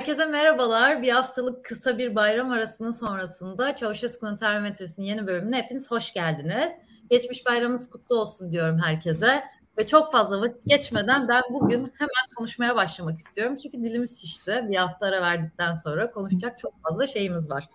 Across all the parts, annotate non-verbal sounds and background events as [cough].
Herkese merhabalar. Bir haftalık kısa bir bayram arasının sonrasında Çavuşesku'nun termometresinin yeni bölümüne hepiniz hoş geldiniz. Geçmiş bayramınız kutlu olsun diyorum herkese. Ve çok fazla vakit geçmeden ben bugün hemen konuşmaya başlamak istiyorum. Çünkü dilimiz şişti. Bir hafta ara verdikten sonra konuşacak çok fazla şeyimiz var.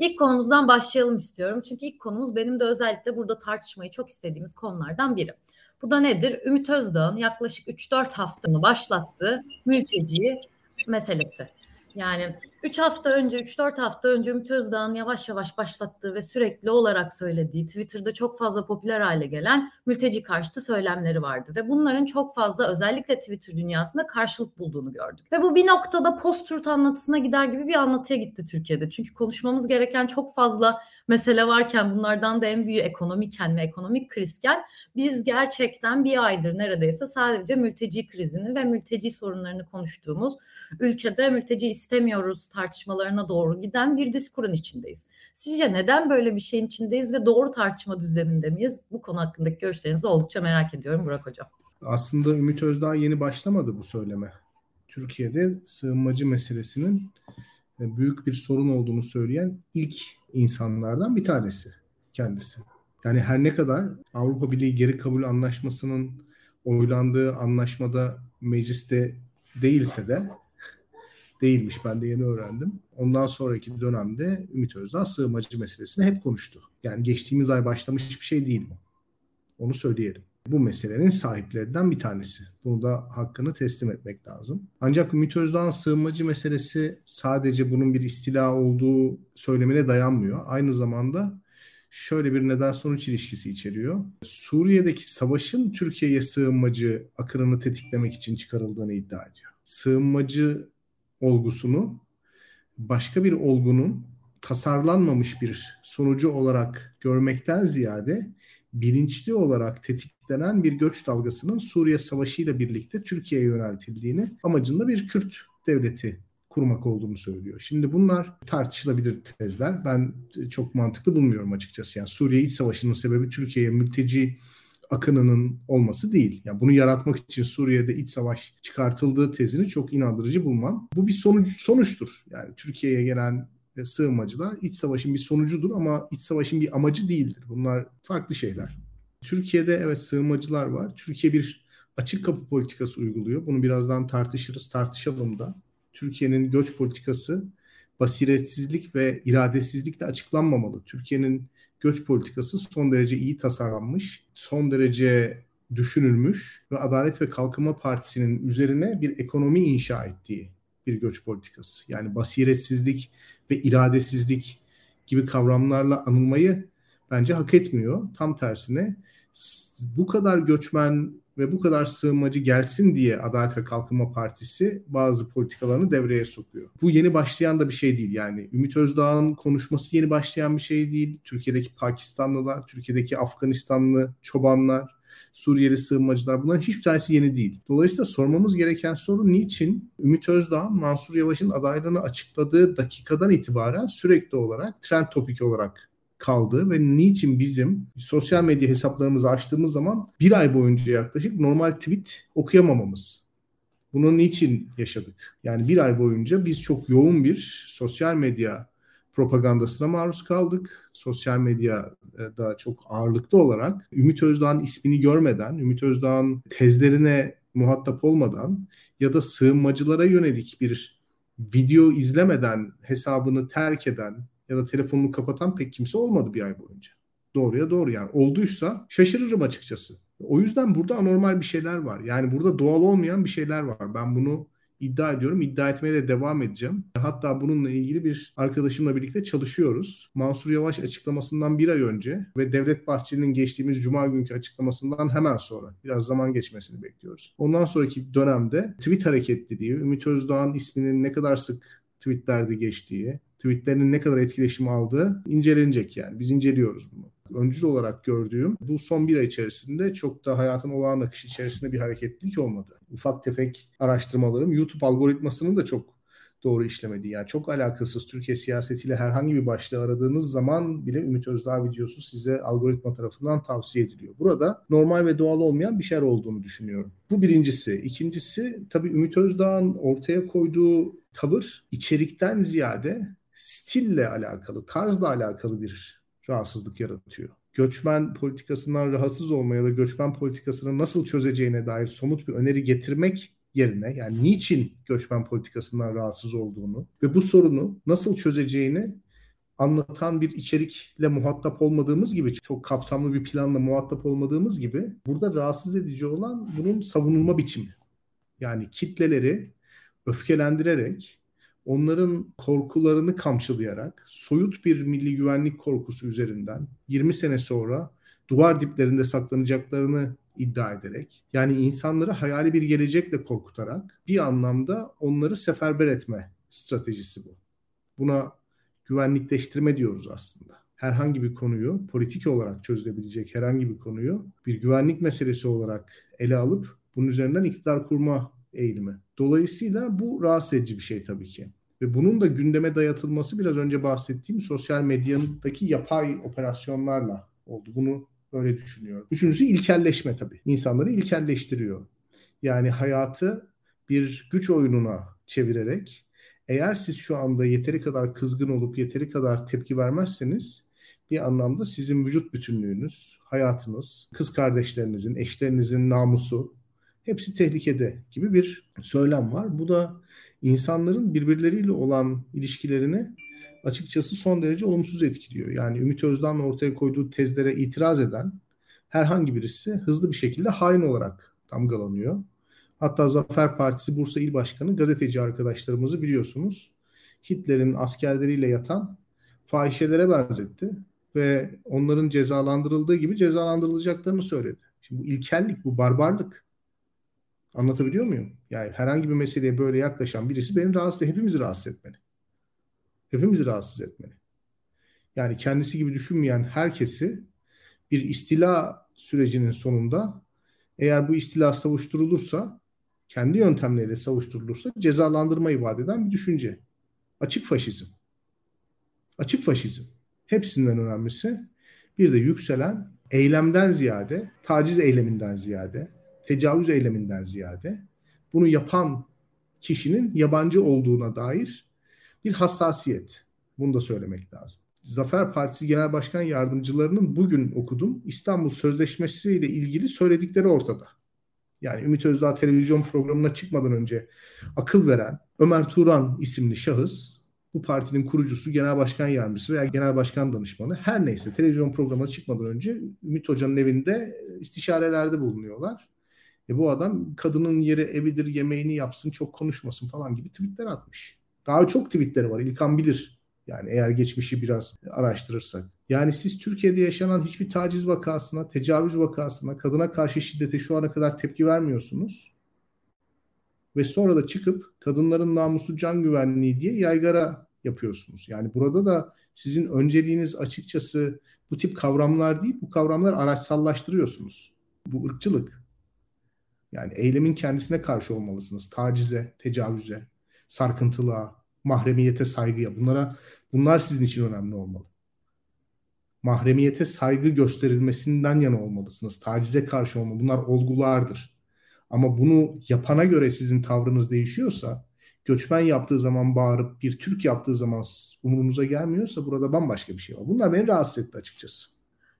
İlk konumuzdan başlayalım istiyorum. Çünkü ilk konumuz benim de özellikle burada tartışmayı çok istediğimiz konulardan biri. Bu da nedir? Ümit Özdağ'ın yaklaşık 3-4 haftanı başlattığı mülteci meselesi. Yani 3 hafta önce, 3-4 hafta önce Ümit Özdağ'ın yavaş yavaş başlattığı ve sürekli olarak söylediği, Twitter'da çok fazla popüler hale gelen mülteci karşıtı söylemleri vardı. Ve bunların çok fazla özellikle Twitter dünyasında karşılık bulduğunu gördük. Ve bu bir noktada post-truth anlatısına gider gibi bir anlatıya gitti Türkiye'de. Çünkü konuşmamız gereken çok fazla mesele varken bunlardan da en büyüğü ekonomiken ve ekonomik krizken biz gerçekten bir aydır neredeyse sadece mülteci krizini ve mülteci sorunlarını konuştuğumuz ülkede mülteci istemiyoruz tartışmalarına doğru giden bir diskurun içindeyiz. Sizce neden böyle bir şeyin içindeyiz ve doğru tartışma düzleminde miyiz? Bu konu hakkındaki görüşlerinizi oldukça merak ediyorum Burak Hocam. Aslında Ümit Özdağ yeni başlamadı bu söyleme. Türkiye'de sığınmacı meselesinin e, büyük bir sorun olduğunu söyleyen ilk insanlardan bir tanesi kendisi. Yani her ne kadar Avrupa Birliği geri kabul anlaşmasının oylandığı anlaşmada mecliste değilse de [laughs] değilmiş ben de yeni öğrendim. Ondan sonraki dönemde Ümit Özdağ sığınmacı meselesini hep konuştu. Yani geçtiğimiz ay başlamış bir şey değil bu. Onu söyleyelim bu meselenin sahiplerinden bir tanesi. Bunu da hakkını teslim etmek lazım. Ancak Ümit Özdağ'ın sığınmacı meselesi sadece bunun bir istila olduğu söylemine dayanmıyor. Aynı zamanda şöyle bir neden sonuç ilişkisi içeriyor. Suriye'deki savaşın Türkiye'ye sığınmacı akırını tetiklemek için çıkarıldığını iddia ediyor. Sığınmacı olgusunu başka bir olgunun tasarlanmamış bir sonucu olarak görmekten ziyade bilinçli olarak tetiklenen bir göç dalgasının Suriye Savaşı ile birlikte Türkiye'ye yöneltildiğini amacında bir Kürt devleti kurmak olduğunu söylüyor. Şimdi bunlar tartışılabilir tezler. Ben çok mantıklı bulmuyorum açıkçası. Yani Suriye İç Savaşı'nın sebebi Türkiye'ye mülteci akınının olması değil. Yani bunu yaratmak için Suriye'de iç savaş çıkartıldığı tezini çok inandırıcı bulmam. Bu bir sonuç sonuçtur. Yani Türkiye'ye gelen e, sığınmacılar iç savaşın bir sonucudur ama iç savaşın bir amacı değildir. Bunlar farklı şeyler. Türkiye'de evet sığınmacılar var. Türkiye bir açık kapı politikası uyguluyor. Bunu birazdan tartışırız, tartışalım da. Türkiye'nin göç politikası basiretsizlik ve iradesizlikle açıklanmamalı. Türkiye'nin göç politikası son derece iyi tasarlanmış, son derece düşünülmüş ve Adalet ve Kalkınma Partisi'nin üzerine bir ekonomi inşa ettiği bir göç politikası. Yani basiretsizlik ve iradesizlik gibi kavramlarla anılmayı bence hak etmiyor. Tam tersine bu kadar göçmen ve bu kadar sığınmacı gelsin diye Adalet ve Kalkınma Partisi bazı politikalarını devreye sokuyor. Bu yeni başlayan da bir şey değil yani. Ümit Özdağ'ın konuşması yeni başlayan bir şey değil. Türkiye'deki Pakistanlılar, Türkiye'deki Afganistanlı çobanlar, Suriyeli sığınmacılar bunların hiçbir tanesi yeni değil. Dolayısıyla sormamız gereken soru niçin Ümit Özdağ Mansur Yavaş'ın adaylığını açıkladığı dakikadan itibaren sürekli olarak trend topik olarak kaldı ve niçin bizim sosyal medya hesaplarımızı açtığımız zaman bir ay boyunca yaklaşık normal tweet okuyamamamız. Bunu niçin yaşadık? Yani bir ay boyunca biz çok yoğun bir sosyal medya propagandasına maruz kaldık. Sosyal medyada çok ağırlıklı olarak Ümit Özdağ'ın ismini görmeden, Ümit Özdağ'ın tezlerine muhatap olmadan ya da sığınmacılara yönelik bir video izlemeden hesabını terk eden ya da telefonunu kapatan pek kimse olmadı bir ay boyunca. Doğruya doğru yani olduysa şaşırırım açıkçası. O yüzden burada anormal bir şeyler var. Yani burada doğal olmayan bir şeyler var. Ben bunu iddia ediyorum. İddia etmeye de devam edeceğim. Hatta bununla ilgili bir arkadaşımla birlikte çalışıyoruz. Mansur Yavaş açıklamasından bir ay önce ve Devlet Bahçeli'nin geçtiğimiz Cuma günkü açıklamasından hemen sonra biraz zaman geçmesini bekliyoruz. Ondan sonraki dönemde tweet hareketliliği, Ümit Özdağ'ın isminin ne kadar sık tweetlerde geçtiği, tweetlerinin ne kadar etkileşim aldığı incelenecek yani. Biz inceliyoruz bunu öncül olarak gördüğüm bu son bir ay içerisinde çok da hayatın olağan akışı içerisinde bir hareketlilik olmadı. Ufak tefek araştırmalarım YouTube algoritmasının da çok doğru işlemediği. Yani çok alakasız Türkiye siyasetiyle herhangi bir başlığı aradığınız zaman bile Ümit Özdağ videosu size algoritma tarafından tavsiye ediliyor. Burada normal ve doğal olmayan bir şeyler olduğunu düşünüyorum. Bu birincisi. İkincisi tabii Ümit Özdağ'ın ortaya koyduğu tavır içerikten ziyade stille alakalı, tarzla alakalı bir rahatsızlık yaratıyor. Göçmen politikasından rahatsız olma ya da göçmen politikasını nasıl çözeceğine dair somut bir öneri getirmek yerine yani niçin göçmen politikasından rahatsız olduğunu ve bu sorunu nasıl çözeceğini anlatan bir içerikle muhatap olmadığımız gibi çok kapsamlı bir planla muhatap olmadığımız gibi burada rahatsız edici olan bunun savunulma biçimi. Yani kitleleri öfkelendirerek onların korkularını kamçılayarak soyut bir milli güvenlik korkusu üzerinden 20 sene sonra duvar diplerinde saklanacaklarını iddia ederek yani insanları hayali bir gelecekle korkutarak bir anlamda onları seferber etme stratejisi bu. Buna güvenlikleştirme diyoruz aslında. Herhangi bir konuyu politik olarak çözülebilecek herhangi bir konuyu bir güvenlik meselesi olarak ele alıp bunun üzerinden iktidar kurma eğilimi. Dolayısıyla bu rahatsız edici bir şey tabii ki. Ve bunun da gündeme dayatılması biraz önce bahsettiğim sosyal medyadaki yapay operasyonlarla oldu. Bunu öyle düşünüyorum. Üçüncüsü ilkelleşme tabii. İnsanları ilkelleştiriyor. Yani hayatı bir güç oyununa çevirerek eğer siz şu anda yeteri kadar kızgın olup yeteri kadar tepki vermezseniz bir anlamda sizin vücut bütünlüğünüz, hayatınız, kız kardeşlerinizin, eşlerinizin namusu hepsi tehlikede gibi bir söylem var. Bu da insanların birbirleriyle olan ilişkilerini açıkçası son derece olumsuz etkiliyor. Yani Ümit Özdağ'ın ortaya koyduğu tezlere itiraz eden herhangi birisi hızlı bir şekilde hain olarak damgalanıyor. Hatta Zafer Partisi Bursa İl Başkanı gazeteci arkadaşlarımızı biliyorsunuz. Hitler'in askerleriyle yatan fahişelere benzetti ve onların cezalandırıldığı gibi cezalandırılacaklarını söyledi. Şimdi bu ilkellik, bu barbarlık. Anlatabiliyor muyum? Yani herhangi bir meseleye böyle yaklaşan birisi beni rahatsız, hepimizi rahatsız etmeli. Hepimizi rahatsız etmeli. Yani kendisi gibi düşünmeyen herkesi bir istila sürecinin sonunda eğer bu istila savuşturulursa kendi yöntemleriyle savuşturulursa cezalandırmayı vaat eden bir düşünce. Açık faşizm. Açık faşizm. Hepsinden önemlisi bir de yükselen eylemden ziyade, taciz eyleminden ziyade, tecavüz eyleminden ziyade bunu yapan kişinin yabancı olduğuna dair bir hassasiyet. Bunu da söylemek lazım. Zafer Partisi Genel Başkan Yardımcılarının bugün okudum İstanbul Sözleşmesi ile ilgili söyledikleri ortada. Yani Ümit Özdağ televizyon programına çıkmadan önce akıl veren Ömer Turan isimli şahıs bu partinin kurucusu, genel başkan yardımcısı veya genel başkan danışmanı her neyse televizyon programına çıkmadan önce Ümit Hoca'nın evinde istişarelerde bulunuyorlar. E bu adam kadının yeri evidir, yemeğini yapsın, çok konuşmasın falan gibi tweetler atmış. Daha çok tweetleri var. İlkan bilir. Yani eğer geçmişi biraz araştırırsak. Yani siz Türkiye'de yaşanan hiçbir taciz vakasına, tecavüz vakasına, kadına karşı şiddete şu ana kadar tepki vermiyorsunuz. Ve sonra da çıkıp kadınların namusu can güvenliği diye yaygara yapıyorsunuz. Yani burada da sizin önceliğiniz açıkçası bu tip kavramlar değil, bu kavramlar araçsallaştırıyorsunuz. Bu ırkçılık. Yani eylemin kendisine karşı olmalısınız. Tacize, tecavüze, sarkıntılığa, mahremiyete saygıya. Bunlara bunlar sizin için önemli olmalı. Mahremiyete saygı gösterilmesinden yana olmalısınız. Tacize karşı olma. Bunlar olgulardır. Ama bunu yapana göre sizin tavrınız değişiyorsa, göçmen yaptığı zaman bağırıp bir Türk yaptığı zaman umurunuza gelmiyorsa burada bambaşka bir şey var. Bunlar beni rahatsız etti açıkçası.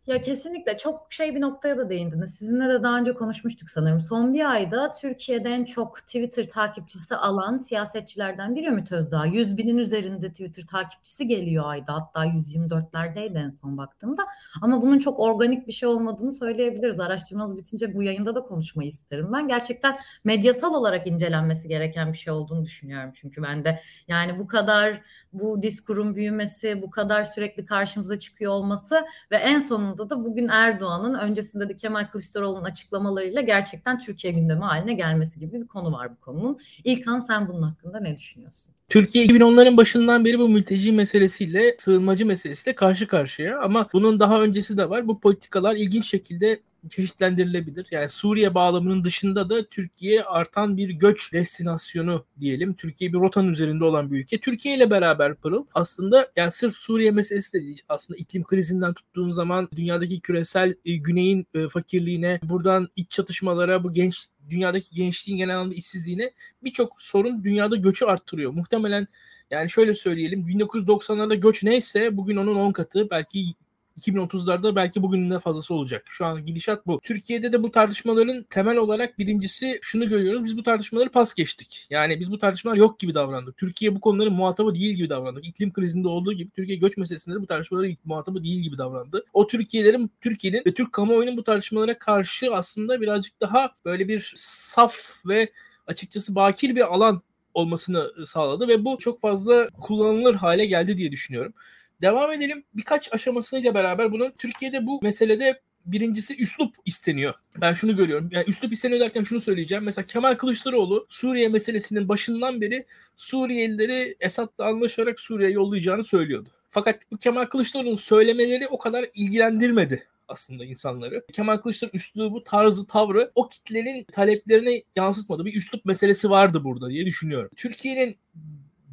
Ya kesinlikle çok şey bir noktaya da değindiniz. Sizinle de daha önce konuşmuştuk sanırım. Son bir ayda Türkiye'de en çok Twitter takipçisi alan siyasetçilerden biri Ümit Özdağ. 100 binin üzerinde Twitter takipçisi geliyor ayda. Hatta 124'lerdeydi en son baktığımda. Ama bunun çok organik bir şey olmadığını söyleyebiliriz. Araştırmanız bitince bu yayında da konuşmayı isterim. Ben gerçekten medyasal olarak incelenmesi gereken bir şey olduğunu düşünüyorum. Çünkü ben de yani bu kadar bu diskurun büyümesi, bu kadar sürekli karşımıza çıkıyor olması ve en sonunda sonunda da bugün Erdoğan'ın öncesinde de Kemal Kılıçdaroğlu'nun açıklamalarıyla gerçekten Türkiye gündemi haline gelmesi gibi bir konu var bu konunun. İlkan sen bunun hakkında ne düşünüyorsun? Türkiye 2010'ların başından beri bu mülteci meselesiyle, sığınmacı meselesiyle karşı karşıya ama bunun daha öncesi de var. Bu politikalar ilginç şekilde çeşitlendirilebilir. Yani Suriye bağlamının dışında da Türkiye artan bir göç destinasyonu diyelim. Türkiye bir rotanın üzerinde olan bir ülke. Türkiye ile beraber Pırıl aslında yani sırf Suriye meselesi de değil. Aslında iklim krizinden tuttuğun zaman dünyadaki küresel e, güneyin e, fakirliğine, buradan iç çatışmalara, bu genç dünyadaki gençliğin genel anlamda işsizliğine birçok sorun dünyada göçü arttırıyor. Muhtemelen yani şöyle söyleyelim 1990'larda göç neyse bugün onun 10 katı belki 2030'larda belki bugünün de fazlası olacak. Şu an gidişat bu. Türkiye'de de bu tartışmaların temel olarak birincisi şunu görüyoruz. Biz bu tartışmaları pas geçtik. Yani biz bu tartışmalar yok gibi davrandık. Türkiye bu konuların muhatabı değil gibi davrandık. İklim krizinde olduğu gibi Türkiye göç meselesinde de bu tartışmaları muhatabı değil gibi davrandı. O Türkiye'lerin, Türkiye'nin ve Türk kamuoyunun bu tartışmalara karşı aslında birazcık daha böyle bir saf ve açıkçası bakir bir alan olmasını sağladı ve bu çok fazla kullanılır hale geldi diye düşünüyorum. Devam edelim. Birkaç aşamasıyla beraber bunun Türkiye'de bu meselede birincisi üslup isteniyor. Ben şunu görüyorum. Yani üslup isteniyor derken şunu söyleyeceğim. Mesela Kemal Kılıçdaroğlu Suriye meselesinin başından beri Suriyelileri Esad'la anlaşarak Suriye'ye yollayacağını söylüyordu. Fakat bu Kemal Kılıçdaroğlu'nun söylemeleri o kadar ilgilendirmedi aslında insanları. Kemal Kılıçdaroğlu üslubu, tarzı, tavrı o kitlenin taleplerine yansıtmadı. Bir üslup meselesi vardı burada diye düşünüyorum. Türkiye'nin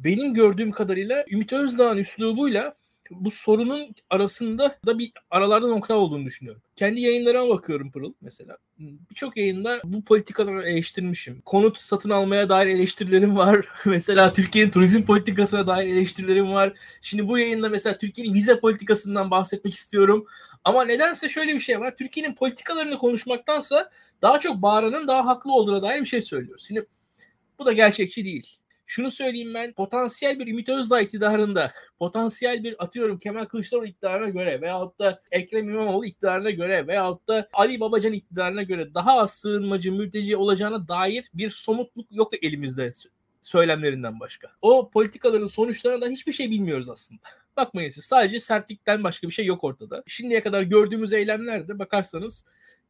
benim gördüğüm kadarıyla Ümit Özdağ'ın üslubuyla bu sorunun arasında da bir aralarda nokta olduğunu düşünüyorum. Kendi yayınlarıma bakıyorum Pırıl mesela. Birçok yayında bu politikaları eleştirmişim. Konut satın almaya dair eleştirilerim var. [laughs] mesela Türkiye'nin turizm politikasına dair eleştirilerim var. Şimdi bu yayında mesela Türkiye'nin vize politikasından bahsetmek istiyorum. Ama nedense şöyle bir şey var. Türkiye'nin politikalarını konuşmaktansa daha çok bağıranın daha haklı olduğuna dair bir şey söylüyoruz. Şimdi bu da gerçekçi değil şunu söyleyeyim ben potansiyel bir Ümit Özdağ iktidarında potansiyel bir atıyorum Kemal Kılıçdaroğlu iktidarına göre veyahut da Ekrem İmamoğlu iktidarına göre veyahut da Ali Babacan iktidarına göre daha az sığınmacı mülteci olacağına dair bir somutluk yok elimizde söylemlerinden başka. O politikaların sonuçlarından hiçbir şey bilmiyoruz aslında. Bakmayın siz sadece sertlikten başka bir şey yok ortada. Şimdiye kadar gördüğümüz eylemlerde bakarsanız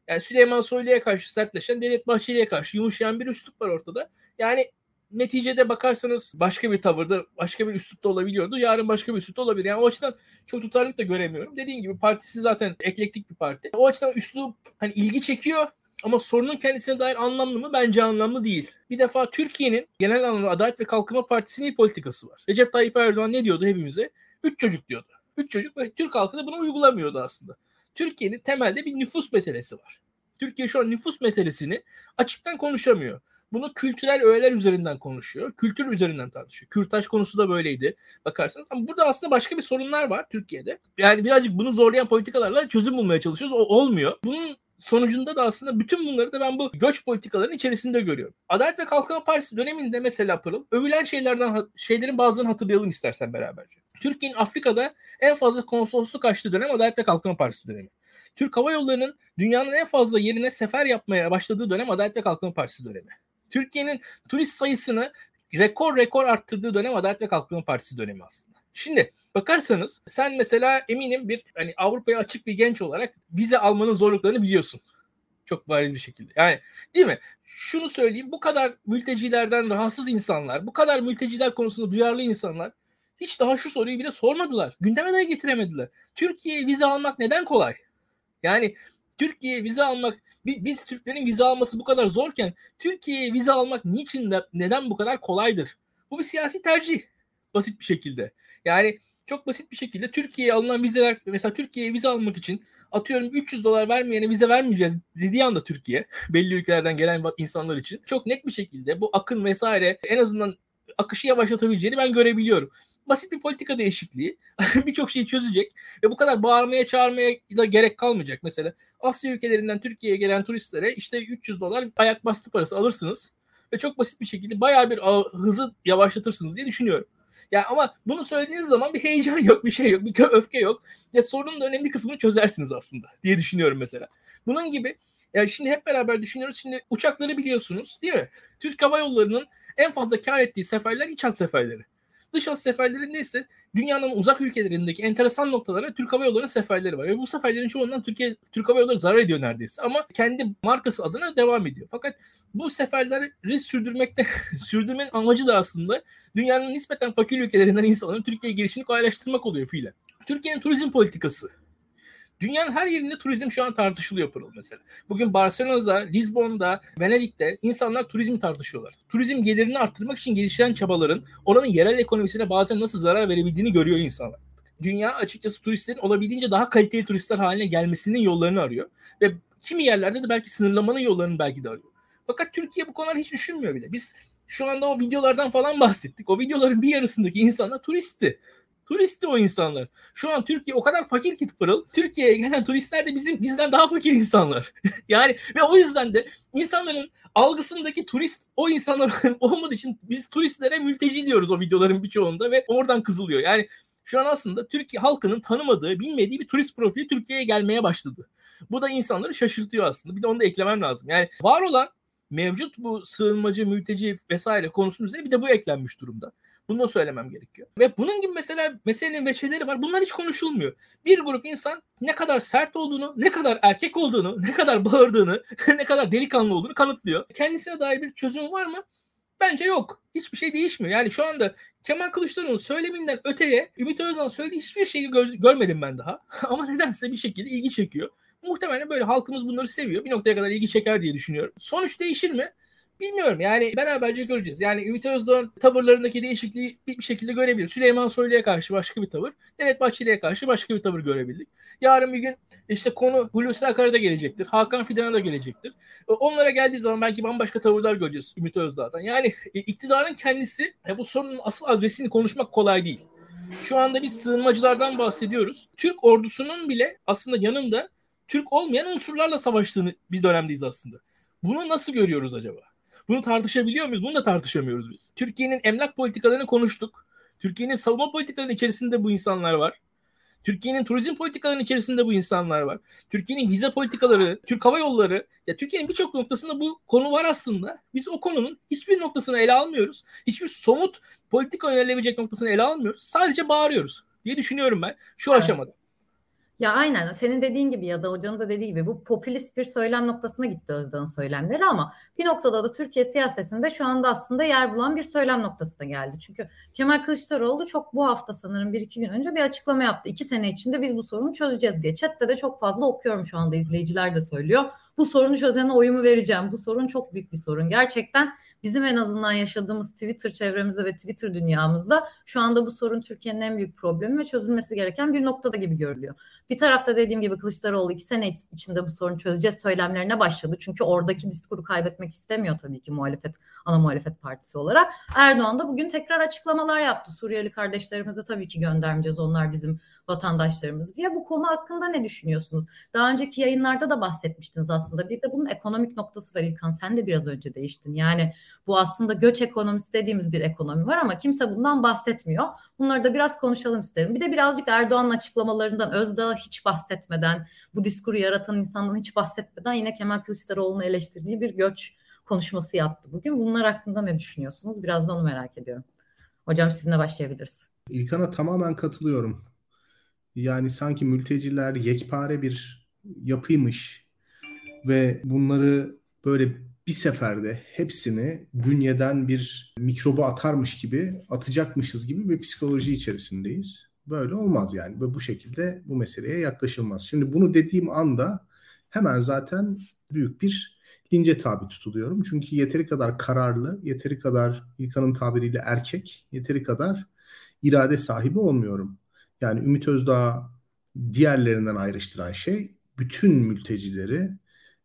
yani Süleyman Soylu'ya karşı sertleşen, Devlet Bahçeli'ye karşı yumuşayan bir üslup var ortada. Yani neticede bakarsanız başka bir tavırda, başka bir üslupta olabiliyordu. Yarın başka bir üslupta olabilir. Yani o açıdan çok tutarlılık da göremiyorum. Dediğim gibi partisi zaten eklektik bir parti. O açıdan üslup hani ilgi çekiyor ama sorunun kendisine dair anlamlı mı? Bence anlamlı değil. Bir defa Türkiye'nin genel anlamda Adalet ve Kalkınma Partisi'nin bir politikası var. Recep Tayyip Erdoğan ne diyordu hepimize? Üç çocuk diyordu. Üç çocuk ve Türk halkı da bunu uygulamıyordu aslında. Türkiye'nin temelde bir nüfus meselesi var. Türkiye şu an nüfus meselesini açıktan konuşamıyor bunu kültürel öğeler üzerinden konuşuyor. Kültür üzerinden tartışıyor. Kürtaj konusu da böyleydi bakarsanız. Ama burada aslında başka bir sorunlar var Türkiye'de. Yani birazcık bunu zorlayan politikalarla çözüm bulmaya çalışıyoruz. O olmuyor. Bunun sonucunda da aslında bütün bunları da ben bu göç politikalarının içerisinde görüyorum. Adalet ve Kalkınma Partisi döneminde mesela Pırıl övülen şeylerden şeylerin bazılarını hatırlayalım istersen beraberce. Türkiye'nin Afrika'da en fazla konsolosluk açtığı dönem Adalet ve Kalkınma Partisi dönemi. Türk Hava Yolları'nın dünyanın en fazla yerine sefer yapmaya başladığı dönem Adalet ve Kalkınma Partisi dönemi. Türkiye'nin turist sayısını rekor rekor arttırdığı dönem Adalet ve Kalkınma Partisi dönemi aslında. Şimdi bakarsanız sen mesela eminim bir hani Avrupa'ya açık bir genç olarak vize almanın zorluklarını biliyorsun. Çok bariz bir şekilde. Yani değil mi? Şunu söyleyeyim bu kadar mültecilerden rahatsız insanlar, bu kadar mülteciler konusunda duyarlı insanlar hiç daha şu soruyu bile sormadılar. Gündeme de getiremediler. Türkiye'ye vize almak neden kolay? Yani Türkiye'ye vize almak biz Türklerin vize alması bu kadar zorken Türkiye'ye vize almak niçin neden bu kadar kolaydır? Bu bir siyasi tercih basit bir şekilde. Yani çok basit bir şekilde Türkiye'ye alınan vizeler mesela Türkiye'ye vize almak için atıyorum 300 dolar vermeyene vize vermeyeceğiz dediği anda Türkiye [laughs] belli ülkelerden gelen insanlar için çok net bir şekilde bu akın vesaire en azından akışı yavaşlatabileceğini ben görebiliyorum basit bir politika değişikliği [laughs] birçok şeyi çözecek ve bu kadar bağırmaya çağırmaya da gerek kalmayacak. Mesela Asya ülkelerinden Türkiye'ye gelen turistlere işte 300 dolar ayak bastı parası alırsınız ve çok basit bir şekilde bayağı bir hızı yavaşlatırsınız diye düşünüyorum. Ya ama bunu söylediğiniz zaman bir heyecan yok, bir şey yok, bir öfke yok. Ya sorunun da önemli kısmını çözersiniz aslında diye düşünüyorum mesela. Bunun gibi ya şimdi hep beraber düşünüyoruz. Şimdi uçakları biliyorsunuz değil mi? Türk Hava Yolları'nın en fazla kar ettiği seferler iç seferleri. Dış hat seferlerinde ise dünyanın uzak ülkelerindeki enteresan noktalara Türk Hava Yolları'nın seferleri var. Ve bu seferlerin çoğundan Türkiye Türk Hava Yolları zarar ediyor neredeyse. Ama kendi markası adına devam ediyor. Fakat bu seferleri sürdürmekte [laughs] sürdürmenin amacı da aslında dünyanın nispeten fakir ülkelerinden insanların Türkiye'ye girişini kolaylaştırmak oluyor fiilen. Türkiye'nin turizm politikası Dünyanın her yerinde turizm şu an tartışılıyor Pırıl mesela. Bugün Barcelona'da, Lisbon'da, Venedik'te insanlar turizmi tartışıyorlar. Turizm gelirini arttırmak için gelişen çabaların oranın yerel ekonomisine bazen nasıl zarar verebildiğini görüyor insanlar. Dünya açıkçası turistlerin olabildiğince daha kaliteli turistler haline gelmesinin yollarını arıyor. Ve kimi yerlerde de belki sınırlamanın yollarını belki de arıyor. Fakat Türkiye bu konuları hiç düşünmüyor bile. Biz şu anda o videolardan falan bahsettik. O videoların bir yarısındaki insanlar turistti. Turisti o insanlar. Şu an Türkiye o kadar fakir ki pırıl. Türkiye'ye gelen turistler de bizim bizden daha fakir insanlar. [laughs] yani ve o yüzden de insanların algısındaki turist o insanlar [laughs] olmadığı için biz turistlere mülteci diyoruz o videoların birçoğunda ve oradan kızılıyor. Yani şu an aslında Türkiye halkının tanımadığı, bilmediği bir turist profili Türkiye'ye gelmeye başladı. Bu da insanları şaşırtıyor aslında. Bir de onu da eklemem lazım. Yani var olan mevcut bu sığınmacı, mülteci vesaire konusunun üzerine bir de bu eklenmiş durumda. Bunu da söylemem gerekiyor. Ve bunun gibi mesela meselenin veçeleri var. Bunlar hiç konuşulmuyor. Bir grup insan ne kadar sert olduğunu, ne kadar erkek olduğunu, ne kadar bağırdığını, [laughs] ne kadar delikanlı olduğunu kanıtlıyor. Kendisine dair bir çözüm var mı? Bence yok. Hiçbir şey değişmiyor. Yani şu anda Kemal Kılıçdaroğlu'nun söyleminden öteye Ümit Özdağ söylediği hiçbir şeyi gör, görmedim ben daha. [laughs] Ama nedense bir şekilde ilgi çekiyor. Muhtemelen böyle halkımız bunları seviyor. Bir noktaya kadar ilgi çeker diye düşünüyorum. Sonuç değişir mi? Bilmiyorum yani beraberce göreceğiz. Yani Ümit Özdağ'ın tavırlarındaki değişikliği bir, şekilde görebiliriz. Süleyman Soylu'ya karşı başka bir tavır. Devlet Bahçeli'ye karşı başka bir tavır görebildik. Yarın bir gün işte konu Hulusi Akar'a gelecektir. Hakan Fidan'a da gelecektir. E, onlara geldiği zaman belki bambaşka tavırlar göreceğiz Ümit Özdağ'dan. Yani e, iktidarın kendisi e, bu sorunun asıl adresini konuşmak kolay değil. Şu anda biz sığınmacılardan bahsediyoruz. Türk ordusunun bile aslında yanında Türk olmayan unsurlarla savaştığını bir dönemdeyiz aslında. Bunu nasıl görüyoruz acaba? Bunu tartışabiliyor muyuz? Bunu da tartışamıyoruz biz. Türkiye'nin emlak politikalarını konuştuk. Türkiye'nin savunma politikalarının içerisinde bu insanlar var. Türkiye'nin turizm politikalarının içerisinde bu insanlar var. Türkiye'nin vize politikaları, Türk Hava Yolları, ya Türkiye'nin birçok noktasında bu konu var aslında. Biz o konunun hiçbir noktasını ele almıyoruz. Hiçbir somut politika önerilebilecek noktasını ele almıyoruz. Sadece bağırıyoruz diye düşünüyorum ben şu evet. aşamada. Ya aynen senin dediğin gibi ya da hocanın da dediği gibi bu popülist bir söylem noktasına gitti Özdağ'ın söylemleri ama bir noktada da Türkiye siyasetinde şu anda aslında yer bulan bir söylem noktasına geldi. Çünkü Kemal Kılıçdaroğlu çok bu hafta sanırım bir iki gün önce bir açıklama yaptı. İki sene içinde biz bu sorunu çözeceğiz diye. Chat'te de çok fazla okuyorum şu anda izleyiciler de söylüyor. Bu sorunu çözene oyumu vereceğim. Bu sorun çok büyük bir sorun. Gerçekten bizim en azından yaşadığımız Twitter çevremizde ve Twitter dünyamızda şu anda bu sorun Türkiye'nin en büyük problemi ve çözülmesi gereken bir noktada gibi görülüyor. Bir tarafta dediğim gibi Kılıçdaroğlu iki sene içinde bu sorunu çözeceğiz söylemlerine başladı. Çünkü oradaki diskuru kaybetmek istemiyor tabii ki muhalefet, ana muhalefet partisi olarak. Erdoğan da bugün tekrar açıklamalar yaptı. Suriyeli kardeşlerimize tabii ki göndermeyeceğiz. Onlar bizim vatandaşlarımız diye. Bu konu hakkında ne düşünüyorsunuz? Daha önceki yayınlarda da bahsetmiştiniz aslında. Bir de bunun ekonomik noktası var İlkan. Sen de biraz önce değiştin. Yani bu aslında göç ekonomisi dediğimiz bir ekonomi var ama kimse bundan bahsetmiyor. Bunları da biraz konuşalım isterim. Bir de birazcık Erdoğan'ın açıklamalarından Özdağ hiç bahsetmeden, bu diskuru yaratan insandan hiç bahsetmeden yine Kemal Kılıçdaroğlu'nu eleştirdiği bir göç konuşması yaptı bugün. Bunlar hakkında ne düşünüyorsunuz? Biraz da onu merak ediyorum. Hocam sizinle başlayabiliriz. İlkan'a tamamen katılıyorum. Yani sanki mülteciler yekpare bir yapıymış ve bunları böyle bir seferde hepsini bünyeden bir mikrobu atarmış gibi atacakmışız gibi bir psikoloji içerisindeyiz. Böyle olmaz yani. Ve bu şekilde bu meseleye yaklaşılmaz. Şimdi bunu dediğim anda hemen zaten büyük bir lince tabi tutuluyorum. Çünkü yeteri kadar kararlı, yeteri kadar İlkan'ın tabiriyle erkek, yeteri kadar irade sahibi olmuyorum. Yani Ümit Özdağ diğerlerinden ayrıştıran şey bütün mültecileri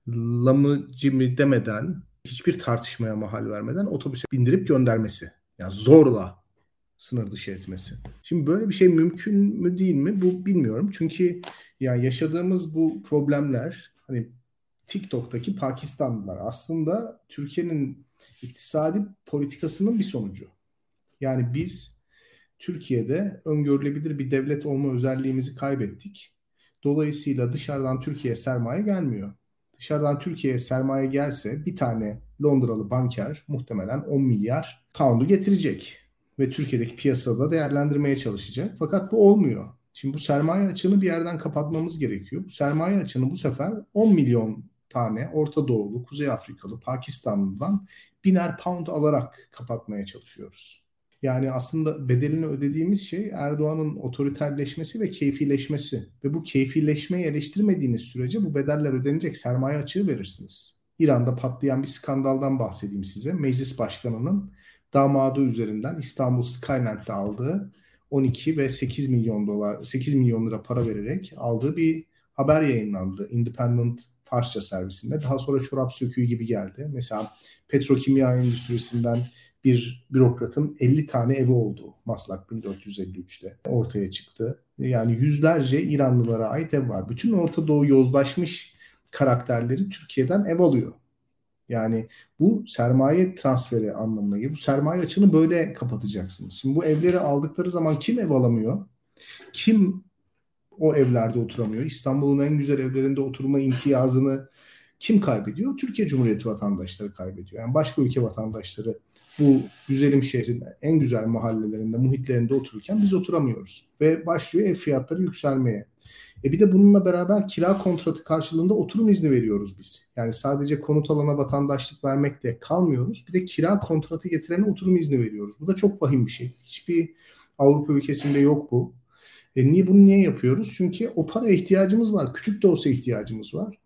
lamı cimi demeden hiçbir tartışmaya mahal vermeden otobüse bindirip göndermesi. Yani zorla sınır dışı etmesi. Şimdi böyle bir şey mümkün mü değil mi bu bilmiyorum. Çünkü yani yaşadığımız bu problemler hani TikTok'taki Pakistanlılar aslında Türkiye'nin iktisadi politikasının bir sonucu. Yani biz Türkiye'de öngörülebilir bir devlet olma özelliğimizi kaybettik. Dolayısıyla dışarıdan Türkiye'ye sermaye gelmiyor. Dışarıdan Türkiye'ye sermaye gelse bir tane Londralı banker muhtemelen 10 milyar pound'u getirecek ve Türkiye'deki piyasada değerlendirmeye çalışacak. Fakat bu olmuyor. Şimdi bu sermaye açığını bir yerden kapatmamız gerekiyor. Bu sermaye açığını bu sefer 10 milyon tane Orta Doğulu, Kuzey Afrikalı, Pakistanlı'dan biner pound alarak kapatmaya çalışıyoruz. Yani aslında bedelini ödediğimiz şey Erdoğan'ın otoriterleşmesi ve keyfileşmesi. Ve bu keyfileşmeyi eleştirmediğiniz sürece bu bedeller ödenecek sermaye açığı verirsiniz. İran'da patlayan bir skandaldan bahsedeyim size. Meclis başkanının damadı üzerinden İstanbul Skyland'de aldığı 12 ve 8 milyon dolar 8 milyon lira para vererek aldığı bir haber yayınlandı. Independent Farsça servisinde. Daha sonra çorap söküğü gibi geldi. Mesela petrokimya endüstrisinden bir bürokratın 50 tane evi olduğu Maslak 1453'te ortaya çıktı. Yani yüzlerce İranlılara ait ev var. Bütün Orta Doğu yozlaşmış karakterleri Türkiye'den ev alıyor. Yani bu sermaye transferi anlamına geliyor. Bu sermaye açını böyle kapatacaksınız. Şimdi bu evleri aldıkları zaman kim ev alamıyor? Kim o evlerde oturamıyor? İstanbul'un en güzel evlerinde oturma imtiyazını kim kaybediyor? Türkiye Cumhuriyeti vatandaşları kaybediyor. Yani başka ülke vatandaşları bu güzelim şehrin en güzel mahallelerinde, muhitlerinde otururken biz oturamıyoruz. Ve başlıyor ev fiyatları yükselmeye. E bir de bununla beraber kira kontratı karşılığında oturum izni veriyoruz biz. Yani sadece konut alana vatandaşlık vermekle kalmıyoruz. Bir de kira kontratı getirene oturum izni veriyoruz. Bu da çok vahim bir şey. Hiçbir Avrupa ülkesinde yok bu. E niye bunu niye yapıyoruz? Çünkü o para ihtiyacımız var. Küçük de olsa ihtiyacımız var.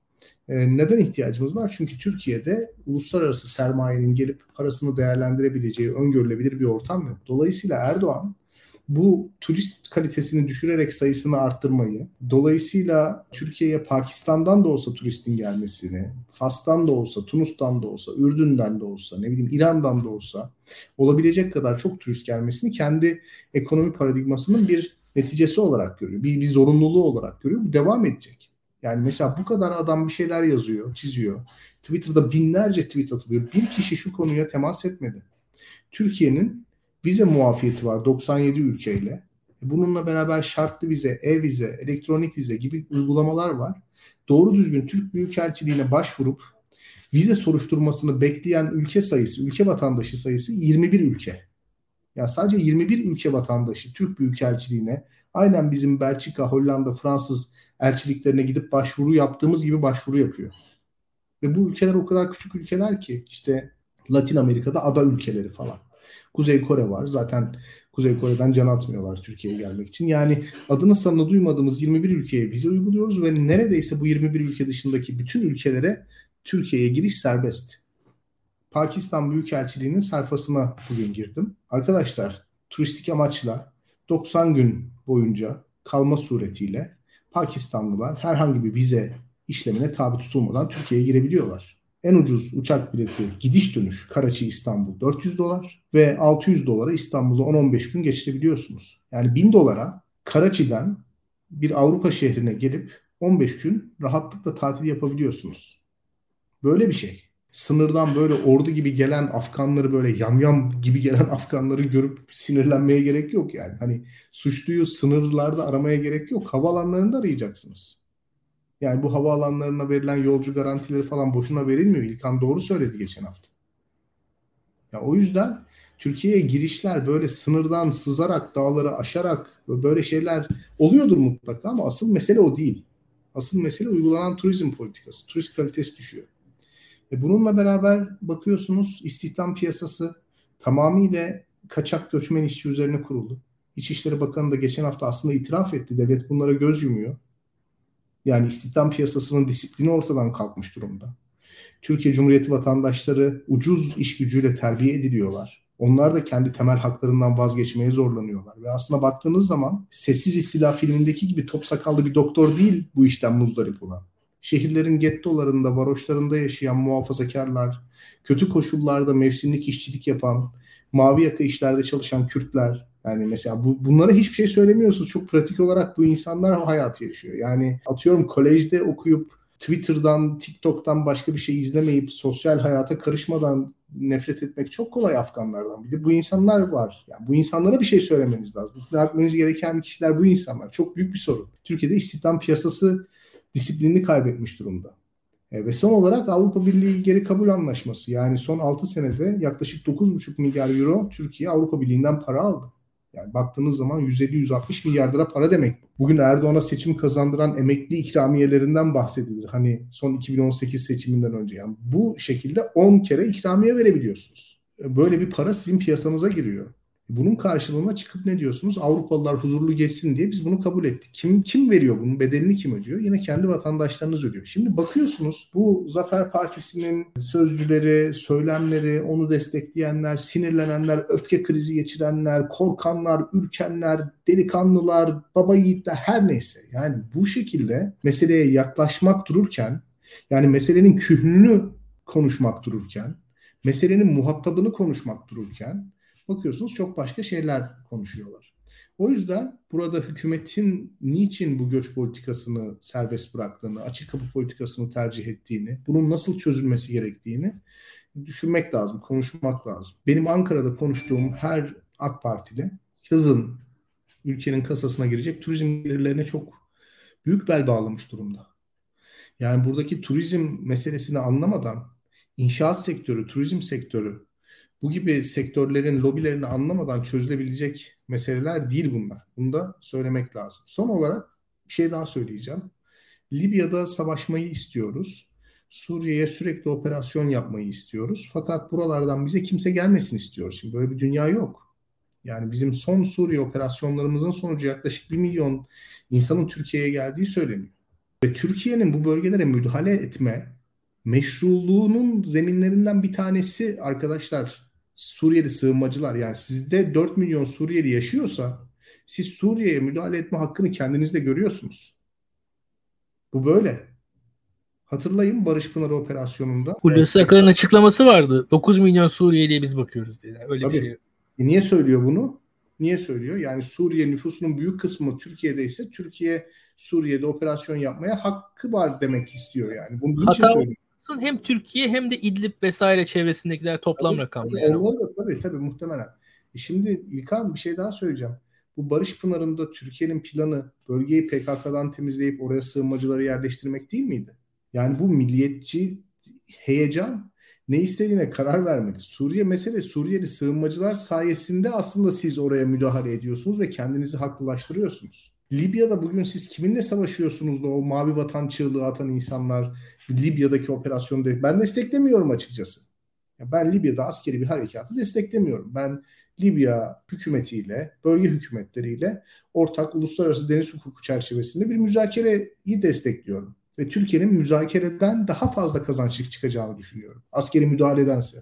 E, neden ihtiyacımız var? Çünkü Türkiye'de uluslararası sermayenin gelip parasını değerlendirebileceği öngörülebilir bir ortam yok. Dolayısıyla Erdoğan bu turist kalitesini düşürerek sayısını arttırmayı, dolayısıyla Türkiye'ye Pakistan'dan da olsa turistin gelmesini, Fas'tan da olsa, Tunus'tan da olsa, Ürdün'den de olsa, ne bileyim İran'dan da olsa olabilecek kadar çok turist gelmesini kendi ekonomi paradigmasının bir neticesi olarak görüyor. Bir, bir zorunluluğu olarak görüyor. Bu devam edecek. Yani mesela bu kadar adam bir şeyler yazıyor, çiziyor. Twitter'da binlerce tweet atılıyor. Bir kişi şu konuya temas etmedi. Türkiye'nin vize muafiyeti var 97 ülkeyle. Bununla beraber şartlı vize, e-vize, elektronik vize gibi uygulamalar var. Doğru düzgün Türk Büyükelçiliğine başvurup vize soruşturmasını bekleyen ülke sayısı, ülke vatandaşı sayısı 21 ülke. Yani sadece 21 ülke vatandaşı Türk Büyükelçiliğine aynen bizim Belçika, Hollanda, Fransız elçiliklerine gidip başvuru yaptığımız gibi başvuru yapıyor. Ve bu ülkeler o kadar küçük ülkeler ki işte Latin Amerika'da ada ülkeleri falan. Kuzey Kore var. Zaten Kuzey Kore'den can atmıyorlar Türkiye'ye gelmek için. Yani adını sanını duymadığımız 21 ülkeye vize uyguluyoruz ve neredeyse bu 21 ülke dışındaki bütün ülkelere Türkiye'ye giriş serbest. Pakistan Büyükelçiliği'nin sayfasına bugün girdim. Arkadaşlar turistik amaçla 90 gün boyunca kalma suretiyle Pakistanlılar herhangi bir vize işlemine tabi tutulmadan Türkiye'ye girebiliyorlar. En ucuz uçak bileti gidiş dönüş Karaçi İstanbul 400 dolar ve 600 dolara İstanbul'da 10-15 gün geçirebiliyorsunuz. Yani 1000 dolara Karaçi'den bir Avrupa şehrine gelip 15 gün rahatlıkla tatil yapabiliyorsunuz. Böyle bir şey sınırdan böyle ordu gibi gelen Afganları böyle yamyam gibi gelen Afganları görüp sinirlenmeye gerek yok yani. Hani suçluyu sınırlarda aramaya gerek yok. Havaalanlarında arayacaksınız. Yani bu havaalanlarına verilen yolcu garantileri falan boşuna verilmiyor. İlkan doğru söyledi geçen hafta. Ya o yüzden Türkiye'ye girişler böyle sınırdan sızarak, dağları aşarak böyle şeyler oluyordur mutlaka ama asıl mesele o değil. Asıl mesele uygulanan turizm politikası. Turist kalitesi düşüyor. E bununla beraber bakıyorsunuz istihdam piyasası tamamıyla kaçak göçmen işçi üzerine kuruldu. İçişleri Bakanı da geçen hafta aslında itiraf etti. Devlet bunlara göz yumuyor. Yani istihdam piyasasının disiplini ortadan kalkmış durumda. Türkiye Cumhuriyeti vatandaşları ucuz iş gücüyle terbiye ediliyorlar. Onlar da kendi temel haklarından vazgeçmeye zorlanıyorlar. Ve aslında baktığınız zaman Sessiz İstila filmindeki gibi top sakallı bir doktor değil bu işten muzdarip olan şehirlerin gettolarında, varoşlarında yaşayan muhafazakarlar, kötü koşullarda mevsimlik işçilik yapan, mavi yaka işlerde çalışan Kürtler, yani mesela bu, bunlara hiçbir şey söylemiyorsunuz. Çok pratik olarak bu insanlar hayatı yaşıyor. Yani atıyorum kolejde okuyup Twitter'dan, TikTok'tan başka bir şey izlemeyip sosyal hayata karışmadan nefret etmek çok kolay Afganlardan. Bir de bu insanlar var. Yani bu insanlara bir şey söylemeniz lazım. Etmeniz gereken kişiler bu insanlar. Çok büyük bir sorun. Türkiye'de istihdam piyasası disiplinini kaybetmiş durumda. E, ve son olarak Avrupa Birliği geri kabul anlaşması. Yani son 6 senede yaklaşık 9,5 milyar euro Türkiye Avrupa Birliği'nden para aldı. Yani baktığınız zaman 150-160 milyar lira para demek. Bugün Erdoğan'a seçim kazandıran emekli ikramiyelerinden bahsedilir. Hani son 2018 seçiminden önce. Yani bu şekilde 10 kere ikramiye verebiliyorsunuz. E, böyle bir para sizin piyasanıza giriyor. Bunun karşılığında çıkıp ne diyorsunuz? Avrupalılar huzurlu geçsin diye biz bunu kabul ettik. Kim kim veriyor bunun bedelini kim ödüyor? Yine kendi vatandaşlarınız ödüyor. Şimdi bakıyorsunuz bu Zafer Partisi'nin sözcüleri, söylemleri, onu destekleyenler, sinirlenenler, öfke krizi geçirenler, korkanlar, ürkenler, delikanlılar, baba yiğitler her neyse. Yani bu şekilde meseleye yaklaşmak dururken yani meselenin kühnünü konuşmak dururken, meselenin muhatabını konuşmak dururken bakıyorsunuz çok başka şeyler konuşuyorlar. O yüzden burada hükümetin niçin bu göç politikasını serbest bıraktığını, açık kapı politikasını tercih ettiğini, bunun nasıl çözülmesi gerektiğini düşünmek lazım, konuşmak lazım. Benim Ankara'da konuştuğum her AK Partili yazın ülkenin kasasına girecek turizm gelirlerine çok büyük bel bağlamış durumda. Yani buradaki turizm meselesini anlamadan inşaat sektörü, turizm sektörü bu gibi sektörlerin lobilerini anlamadan çözülebilecek meseleler değil bunlar. Bunu da söylemek lazım. Son olarak bir şey daha söyleyeceğim. Libya'da savaşmayı istiyoruz. Suriye'ye sürekli operasyon yapmayı istiyoruz. Fakat buralardan bize kimse gelmesin istiyoruz. Şimdi böyle bir dünya yok. Yani bizim son Suriye operasyonlarımızın sonucu yaklaşık 1 milyon insanın Türkiye'ye geldiği söyleniyor. Ve Türkiye'nin bu bölgelere müdahale etme meşruluğunun zeminlerinden bir tanesi arkadaşlar Suriyeli sığınmacılar. Yani sizde 4 milyon Suriyeli yaşıyorsa siz Suriye'ye müdahale etme hakkını kendinizde görüyorsunuz. Bu böyle. Hatırlayın Barış Pınarı operasyonunda. Hulusi Akar'ın açıklaması vardı. 9 milyon Suriyeli'ye biz bakıyoruz diye. Öyle Tabii. bir şey. E niye söylüyor bunu? Niye söylüyor? Yani Suriye nüfusunun büyük kısmı Türkiye'de ise Türkiye Suriye'de operasyon yapmaya hakkı var demek istiyor yani. Bunu Hata söylüyor. Hem Türkiye hem de İdlib vesaire çevresindekiler toplam tabii, rakamlar. Yani. Tabii, tabii tabii muhtemelen. E şimdi İlkan bir şey daha söyleyeceğim. Bu Barış Pınarı'nda Türkiye'nin planı bölgeyi PKK'dan temizleyip oraya sığınmacıları yerleştirmek değil miydi? Yani bu milliyetçi heyecan ne istediğine karar vermeli. Suriye mesele Suriyeli sığınmacılar sayesinde aslında siz oraya müdahale ediyorsunuz ve kendinizi haklılaştırıyorsunuz. Libya'da bugün siz kiminle savaşıyorsunuz da o mavi vatan çığlığı atan insanlar Libya'daki operasyonu ben desteklemiyorum açıkçası. Ben Libya'da askeri bir harekatı desteklemiyorum. Ben Libya hükümetiyle, bölge hükümetleriyle ortak uluslararası deniz hukuku çerçevesinde bir müzakereyi destekliyorum ve Türkiye'nin müzakereden daha fazla kazanç çıkacağını düşünüyorum. Askeri müdahaledense.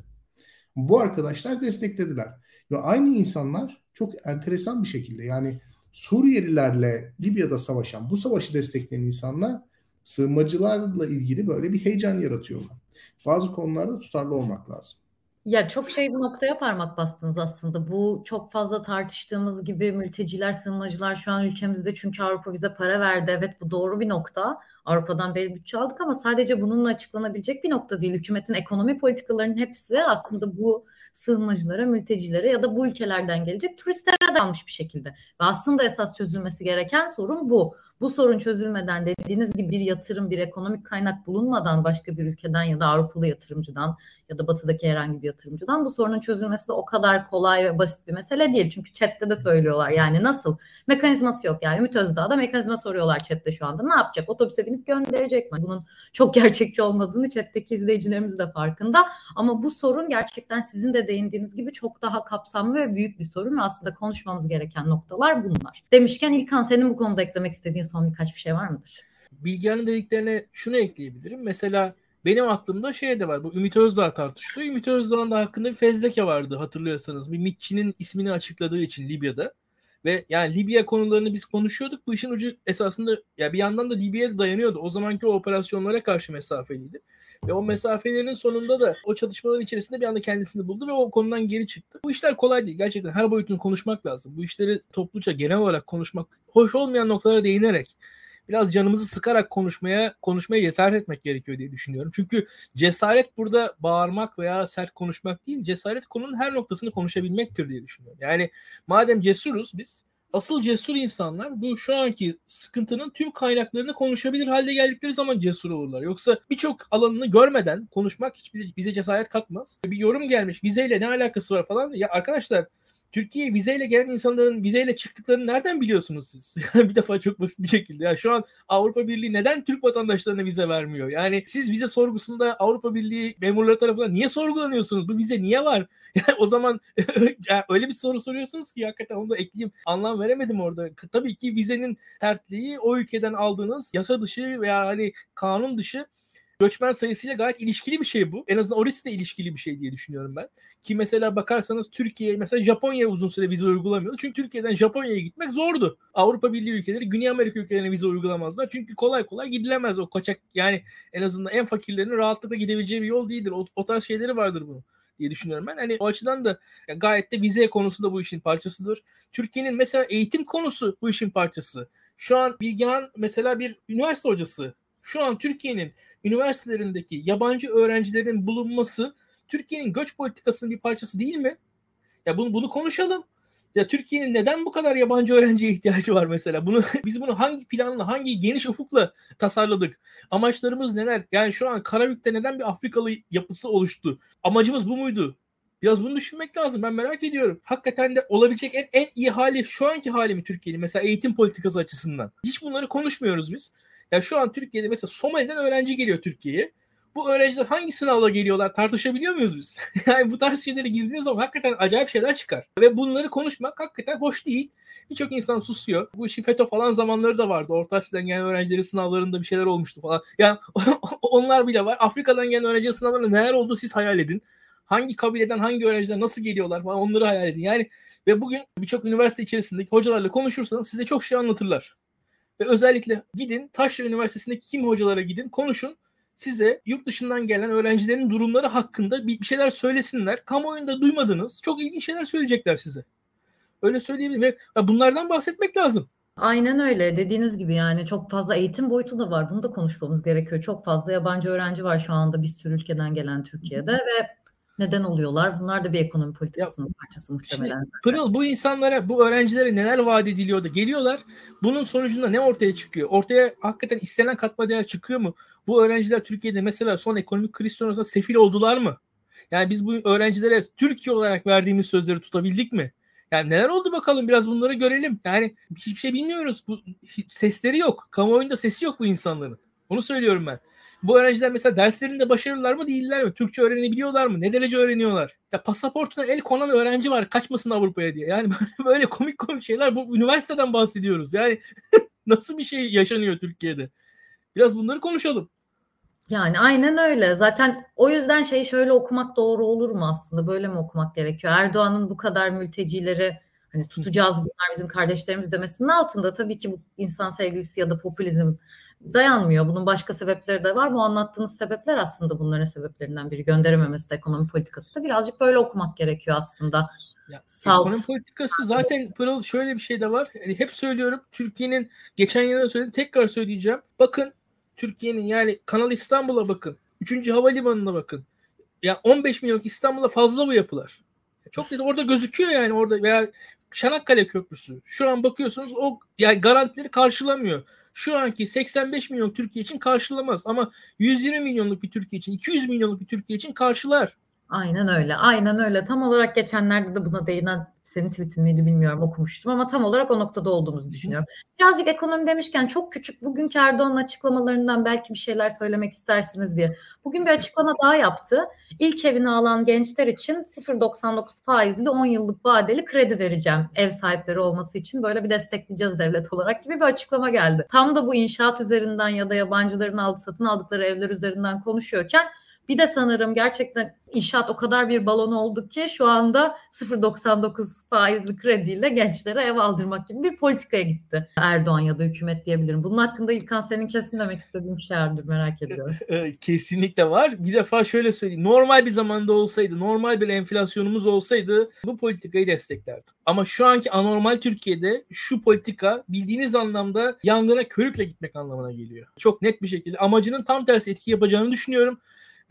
Bu arkadaşlar desteklediler. Ve aynı insanlar çok enteresan bir şekilde yani Suriyelilerle Libya'da savaşan, bu savaşı destekleyen insanlar sığınmacılarla ilgili böyle bir heyecan yaratıyorlar. Bazı konularda tutarlı olmak lazım. Ya çok şey bir noktaya parmak bastınız aslında. Bu çok fazla tartıştığımız gibi mülteciler, sığınmacılar şu an ülkemizde çünkü Avrupa bize para verdi. Evet bu doğru bir nokta. Avrupa'dan belli bütçe aldık ama sadece bununla açıklanabilecek bir nokta değil. Hükümetin ekonomi politikalarının hepsi aslında bu sığınmacılara, mültecilere ya da bu ülkelerden gelecek turistlere dalmış bir şekilde. Ve aslında esas çözülmesi gereken sorun bu. Bu sorun çözülmeden dediğiniz gibi bir yatırım, bir ekonomik kaynak bulunmadan başka bir ülkeden ya da Avrupalı yatırımcıdan ya da batıdaki herhangi bir yatırımcıdan bu sorunun çözülmesi de o kadar kolay ve basit bir mesele değil. Çünkü chatte de söylüyorlar yani nasıl? Mekanizması yok yani. Ümit Özdağ'da mekanizma soruyorlar chatte şu anda. Ne yapacak? Otobüse binip gönderecek mi? Bunun çok [laughs] gerçekçi olmadığını chatteki izleyicilerimiz de farkında. Ama bu sorun gerçekten sizin de değindiğiniz gibi çok daha kapsamlı ve büyük bir sorun ve aslında konuşmamız gereken noktalar bunlar. Demişken İlkan senin bu konuda eklemek istediğin son birkaç bir şey var mıdır? Bilgehan'ın dediklerine şunu ekleyebilirim. Mesela benim aklımda şey de var. Bu Ümit Özdağ tartışılıyor. Ümit Özdağ'ın da hakkında bir fezleke vardı hatırlıyorsanız. Bir mitçinin ismini açıkladığı için Libya'da. Ve yani Libya konularını biz konuşuyorduk. Bu işin ucu esasında ya bir yandan da Libya'ya dayanıyordu. O zamanki operasyonlara karşı mesafeliydi. Ve o mesafelerin sonunda da o çatışmaların içerisinde bir anda kendisini buldu ve o konudan geri çıktı. Bu işler kolay değil. Gerçekten her boyutunu konuşmak lazım. Bu işleri topluca genel olarak konuşmak, hoş olmayan noktalara değinerek biraz canımızı sıkarak konuşmaya konuşmaya cesaret etmek gerekiyor diye düşünüyorum. Çünkü cesaret burada bağırmak veya sert konuşmak değil, cesaret konunun her noktasını konuşabilmektir diye düşünüyorum. Yani madem cesuruz biz asıl cesur insanlar bu şu anki sıkıntının tüm kaynaklarını konuşabilir halde geldikleri zaman cesur olurlar. Yoksa birçok alanını görmeden konuşmak hiç bize, bize cesaret katmaz. Bir yorum gelmiş vizeyle ne alakası var falan. Ya arkadaşlar Türkiye'ye vizeyle gelen insanların vizeyle çıktıklarını nereden biliyorsunuz siz? [laughs] bir defa çok basit bir şekilde. Ya şu an Avrupa Birliği neden Türk vatandaşlarına vize vermiyor? Yani siz vize sorgusunda Avrupa Birliği memurları tarafından niye sorgulanıyorsunuz? Bu vize niye var? [laughs] Yani o zaman [laughs] yani öyle bir soru soruyorsunuz ki hakikaten onu da ekleyeyim. Anlam veremedim orada. Tabii ki vizenin tertliği o ülkeden aldığınız yasa dışı veya hani kanun dışı göçmen sayısıyla gayet ilişkili bir şey bu. En azından orası da ilişkili bir şey diye düşünüyorum ben. Ki mesela bakarsanız Türkiye mesela Japonya uzun süre vize uygulamıyordu. Çünkü Türkiye'den Japonya'ya gitmek zordu. Avrupa Birliği ülkeleri Güney Amerika ülkelerine vize uygulamazlar. Çünkü kolay kolay gidilemez o kaçak yani en azından en fakirlerinin rahatlıkla gidebileceği bir yol değildir. O, o tarz şeyleri vardır bunun diye düşünüyorum ben. Hani o açıdan da gayet de vize konusu da bu işin parçasıdır. Türkiye'nin mesela eğitim konusu bu işin parçası. Şu an Bilgehan mesela bir üniversite hocası. Şu an Türkiye'nin üniversitelerindeki yabancı öğrencilerin bulunması Türkiye'nin göç politikasının bir parçası değil mi? Ya bunu bunu konuşalım. Ya Türkiye'nin neden bu kadar yabancı öğrenciye ihtiyacı var mesela? Bunu [laughs] biz bunu hangi planla, hangi geniş ufukla tasarladık? Amaçlarımız neler? Yani şu an Karabük'te neden bir Afrikalı yapısı oluştu? Amacımız bu muydu? Biraz bunu düşünmek lazım. Ben merak ediyorum. Hakikaten de olabilecek en, en iyi hali şu anki hali mi Türkiye'nin? Mesela eğitim politikası açısından. Hiç bunları konuşmuyoruz biz. Ya şu an Türkiye'de mesela Somali'den öğrenci geliyor Türkiye'ye. Bu öğrenciler hangi sınavla geliyorlar tartışabiliyor muyuz biz? [laughs] yani bu tarz şeylere girdiğiniz zaman hakikaten acayip şeyler çıkar. Ve bunları konuşmak hakikaten hoş değil. Birçok insan susuyor. Bu işi FETÖ falan zamanları da vardı. Orta Asya'dan gelen öğrencilerin sınavlarında bir şeyler olmuştu falan. Yani [laughs] onlar bile var. Afrika'dan gelen öğrenci sınavlarında neler oldu siz hayal edin. Hangi kabileden hangi öğrenciler nasıl geliyorlar falan onları hayal edin. Yani ve bugün birçok üniversite içerisindeki hocalarla konuşursanız size çok şey anlatırlar. Ve özellikle gidin Taşra Üniversitesi'ndeki kim hocalara gidin konuşun. Size yurt dışından gelen öğrencilerin durumları hakkında bir, bir şeyler söylesinler. Kamuoyunda duymadınız. Çok ilginç şeyler söyleyecekler size. Öyle söyleyebilirim. Ve bunlardan bahsetmek lazım. Aynen öyle. Dediğiniz gibi yani çok fazla eğitim boyutu da var. Bunu da konuşmamız gerekiyor. Çok fazla yabancı öğrenci var şu anda bir sürü ülkeden gelen Türkiye'de ve neden oluyorlar? Bunlar da bir ekonomi politikasının ya, parçası muhtemelen. Şimdi, Pırıl bu insanlara, bu öğrencilere neler vaat ediliyordu? Geliyorlar. Bunun sonucunda ne ortaya çıkıyor? Ortaya hakikaten istenen katma değer çıkıyor mu? Bu öğrenciler Türkiye'de mesela son ekonomik kriz sonrasında sefil oldular mı? Yani biz bu öğrencilere Türkiye olarak verdiğimiz sözleri tutabildik mi? Yani neler oldu bakalım biraz bunları görelim. Yani hiçbir şey bilmiyoruz. Bu sesleri yok. Kamuoyunda sesi yok bu insanların. Onu söylüyorum ben. Bu öğrenciler mesela derslerinde başarılılar mı değiller mi? Türkçe öğrenebiliyorlar mı? Ne derece öğreniyorlar? Ya pasaportuna el konan öğrenci var kaçmasın Avrupa'ya diye. Yani böyle, komik komik şeyler. Bu üniversiteden bahsediyoruz. Yani [laughs] nasıl bir şey yaşanıyor Türkiye'de? Biraz bunları konuşalım. Yani aynen öyle. Zaten o yüzden şeyi şöyle okumak doğru olur mu aslında? Böyle mi okumak gerekiyor? Erdoğan'ın bu kadar mültecileri hani tutacağız bunlar bizim kardeşlerimiz demesinin altında tabii ki bu insan sevgilisi ya da popülizm dayanmıyor. Bunun başka sebepleri de var. Bu anlattığınız sebepler aslında bunların sebeplerinden biri. Gönderememesi de ekonomi politikası da birazcık böyle okumak gerekiyor aslında. Ya, Salt. Ekonomi politikası zaten Pırıl şöyle bir şey de var. Yani hep söylüyorum Türkiye'nin geçen yılda söyledim tekrar söyleyeceğim. Bakın Türkiye'nin yani Kanal İstanbul'a bakın. Üçüncü havalimanına bakın. Ya 15 milyon İstanbul'a fazla bu yapılar. Çok dedi orada gözüküyor yani orada veya Çanakkale Köprüsü. Şu an bakıyorsunuz o yani garantileri karşılamıyor şu anki 85 milyon Türkiye için karşılamaz ama 120 milyonluk bir Türkiye için 200 milyonluk bir Türkiye için karşılar. Aynen öyle. Aynen öyle. Tam olarak geçenlerde de buna değinen senin tweetin miydi bilmiyorum okumuştum ama tam olarak o noktada olduğumuzu düşünüyorum. Birazcık ekonomi demişken çok küçük bugünkü Erdoğan'ın açıklamalarından belki bir şeyler söylemek istersiniz diye. Bugün bir açıklama daha yaptı. İlk evini alan gençler için 0.99 faizli 10 yıllık vadeli kredi vereceğim ev sahipleri olması için böyle bir destekleyeceğiz devlet olarak gibi bir açıklama geldi. Tam da bu inşaat üzerinden ya da yabancıların aldı, satın aldıkları evler üzerinden konuşuyorken bir de sanırım gerçekten inşaat o kadar bir balon oldu ki şu anda 0.99 faizli krediyle gençlere ev aldırmak gibi bir politikaya gitti Erdoğan ya da hükümet diyebilirim. Bunun hakkında İlkan senin kesin demek istediğin bir şey merak ediyorum. Kesinlikle var. Bir defa şöyle söyleyeyim. Normal bir zamanda olsaydı, normal bir enflasyonumuz olsaydı bu politikayı desteklerdim. Ama şu anki anormal Türkiye'de şu politika bildiğiniz anlamda yangına körükle gitmek anlamına geliyor. Çok net bir şekilde amacının tam tersi etki yapacağını düşünüyorum.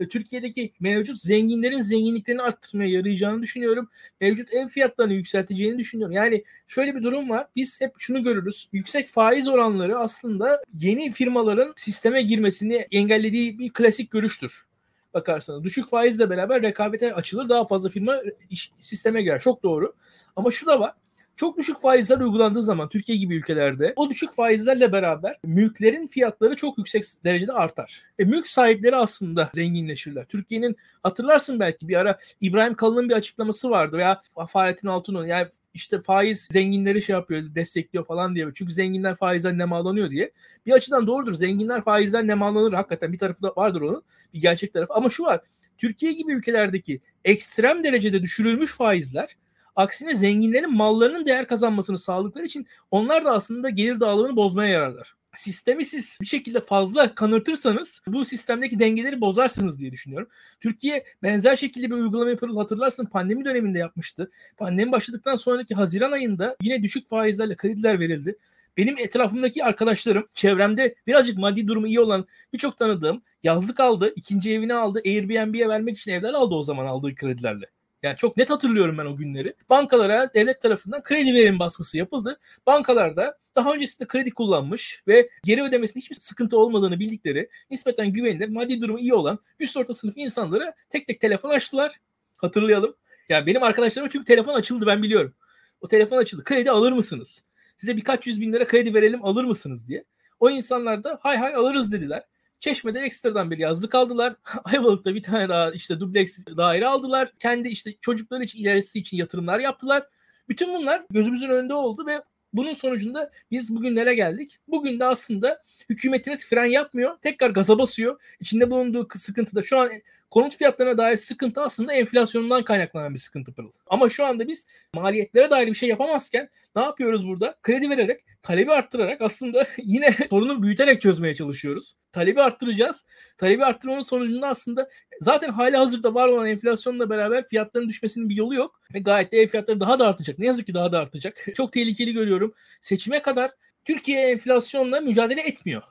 Türkiye'deki mevcut zenginlerin zenginliklerini arttırmaya yarayacağını düşünüyorum. Mevcut ev fiyatlarını yükselteceğini düşünüyorum. Yani şöyle bir durum var. Biz hep şunu görürüz. Yüksek faiz oranları aslında yeni firmaların sisteme girmesini engellediği bir klasik görüştür. bakarsanız. Düşük faizle beraber rekabete açılır. Daha fazla firma iş, sisteme girer. Çok doğru. Ama şu da var. Çok düşük faizler uygulandığı zaman Türkiye gibi ülkelerde o düşük faizlerle beraber mülklerin fiyatları çok yüksek derecede artar. E, mülk sahipleri aslında zenginleşirler. Türkiye'nin hatırlarsın belki bir ara İbrahim Kalın'ın bir açıklaması vardı veya Fahrettin Altun'un yani işte faiz zenginleri şey yapıyor destekliyor falan diye. Çünkü zenginler faizden nemalanıyor diye. Bir açıdan doğrudur. Zenginler faizden nemalanır. Hakikaten bir tarafı da vardır onun. Bir gerçek tarafı. Ama şu var. Türkiye gibi ülkelerdeki ekstrem derecede düşürülmüş faizler Aksine zenginlerin mallarının değer kazanmasını sağladıkları için onlar da aslında gelir dağılımını bozmaya yararlar. Sistemi siz bir şekilde fazla kanırtırsanız bu sistemdeki dengeleri bozarsınız diye düşünüyorum. Türkiye benzer şekilde bir uygulama yapılır hatırlarsın pandemi döneminde yapmıştı. Pandemi başladıktan sonraki Haziran ayında yine düşük faizlerle krediler verildi. Benim etrafımdaki arkadaşlarım, çevremde birazcık maddi durumu iyi olan birçok tanıdığım yazlık aldı, ikinci evini aldı, Airbnb'ye vermek için evler aldı o zaman aldığı kredilerle. Yani çok net hatırlıyorum ben o günleri. Bankalara devlet tarafından kredi verim baskısı yapıldı. Bankalarda daha öncesinde kredi kullanmış ve geri ödemesinde hiçbir sıkıntı olmadığını bildikleri nispeten güvenilir, maddi durumu iyi olan üst orta sınıf insanlara tek tek telefon açtılar. Hatırlayalım. Yani benim arkadaşlarım çünkü telefon açıldı ben biliyorum. O telefon açıldı. Kredi alır mısınız? Size birkaç yüz bin lira kredi verelim alır mısınız diye. O insanlar da hay hay alırız dediler. Çeşme'de ekstradan bir yazlık aldılar. [laughs] Ayvalık'ta bir tane daha işte dubleks daire aldılar. Kendi işte çocukları için ilerisi için yatırımlar yaptılar. Bütün bunlar gözümüzün önünde oldu ve bunun sonucunda biz bugün nereye geldik? Bugün de aslında hükümetimiz fren yapmıyor. Tekrar gaza basıyor. İçinde bulunduğu sıkıntı da şu an konut fiyatlarına dair sıkıntı aslında enflasyondan kaynaklanan bir sıkıntı pırıl. Ama şu anda biz maliyetlere dair bir şey yapamazken ne yapıyoruz burada? Kredi vererek, talebi arttırarak aslında [laughs] yine sorunu büyüterek çözmeye çalışıyoruz. Talebi arttıracağız. Talebi arttırmanın sonucunda aslında zaten hali hazırda var olan enflasyonla beraber fiyatların düşmesinin bir yolu yok. Ve gayet de ev fiyatları daha da artacak. Ne yazık ki daha da artacak. [laughs] Çok tehlikeli görüyorum. Seçime kadar Türkiye enflasyonla mücadele etmiyor.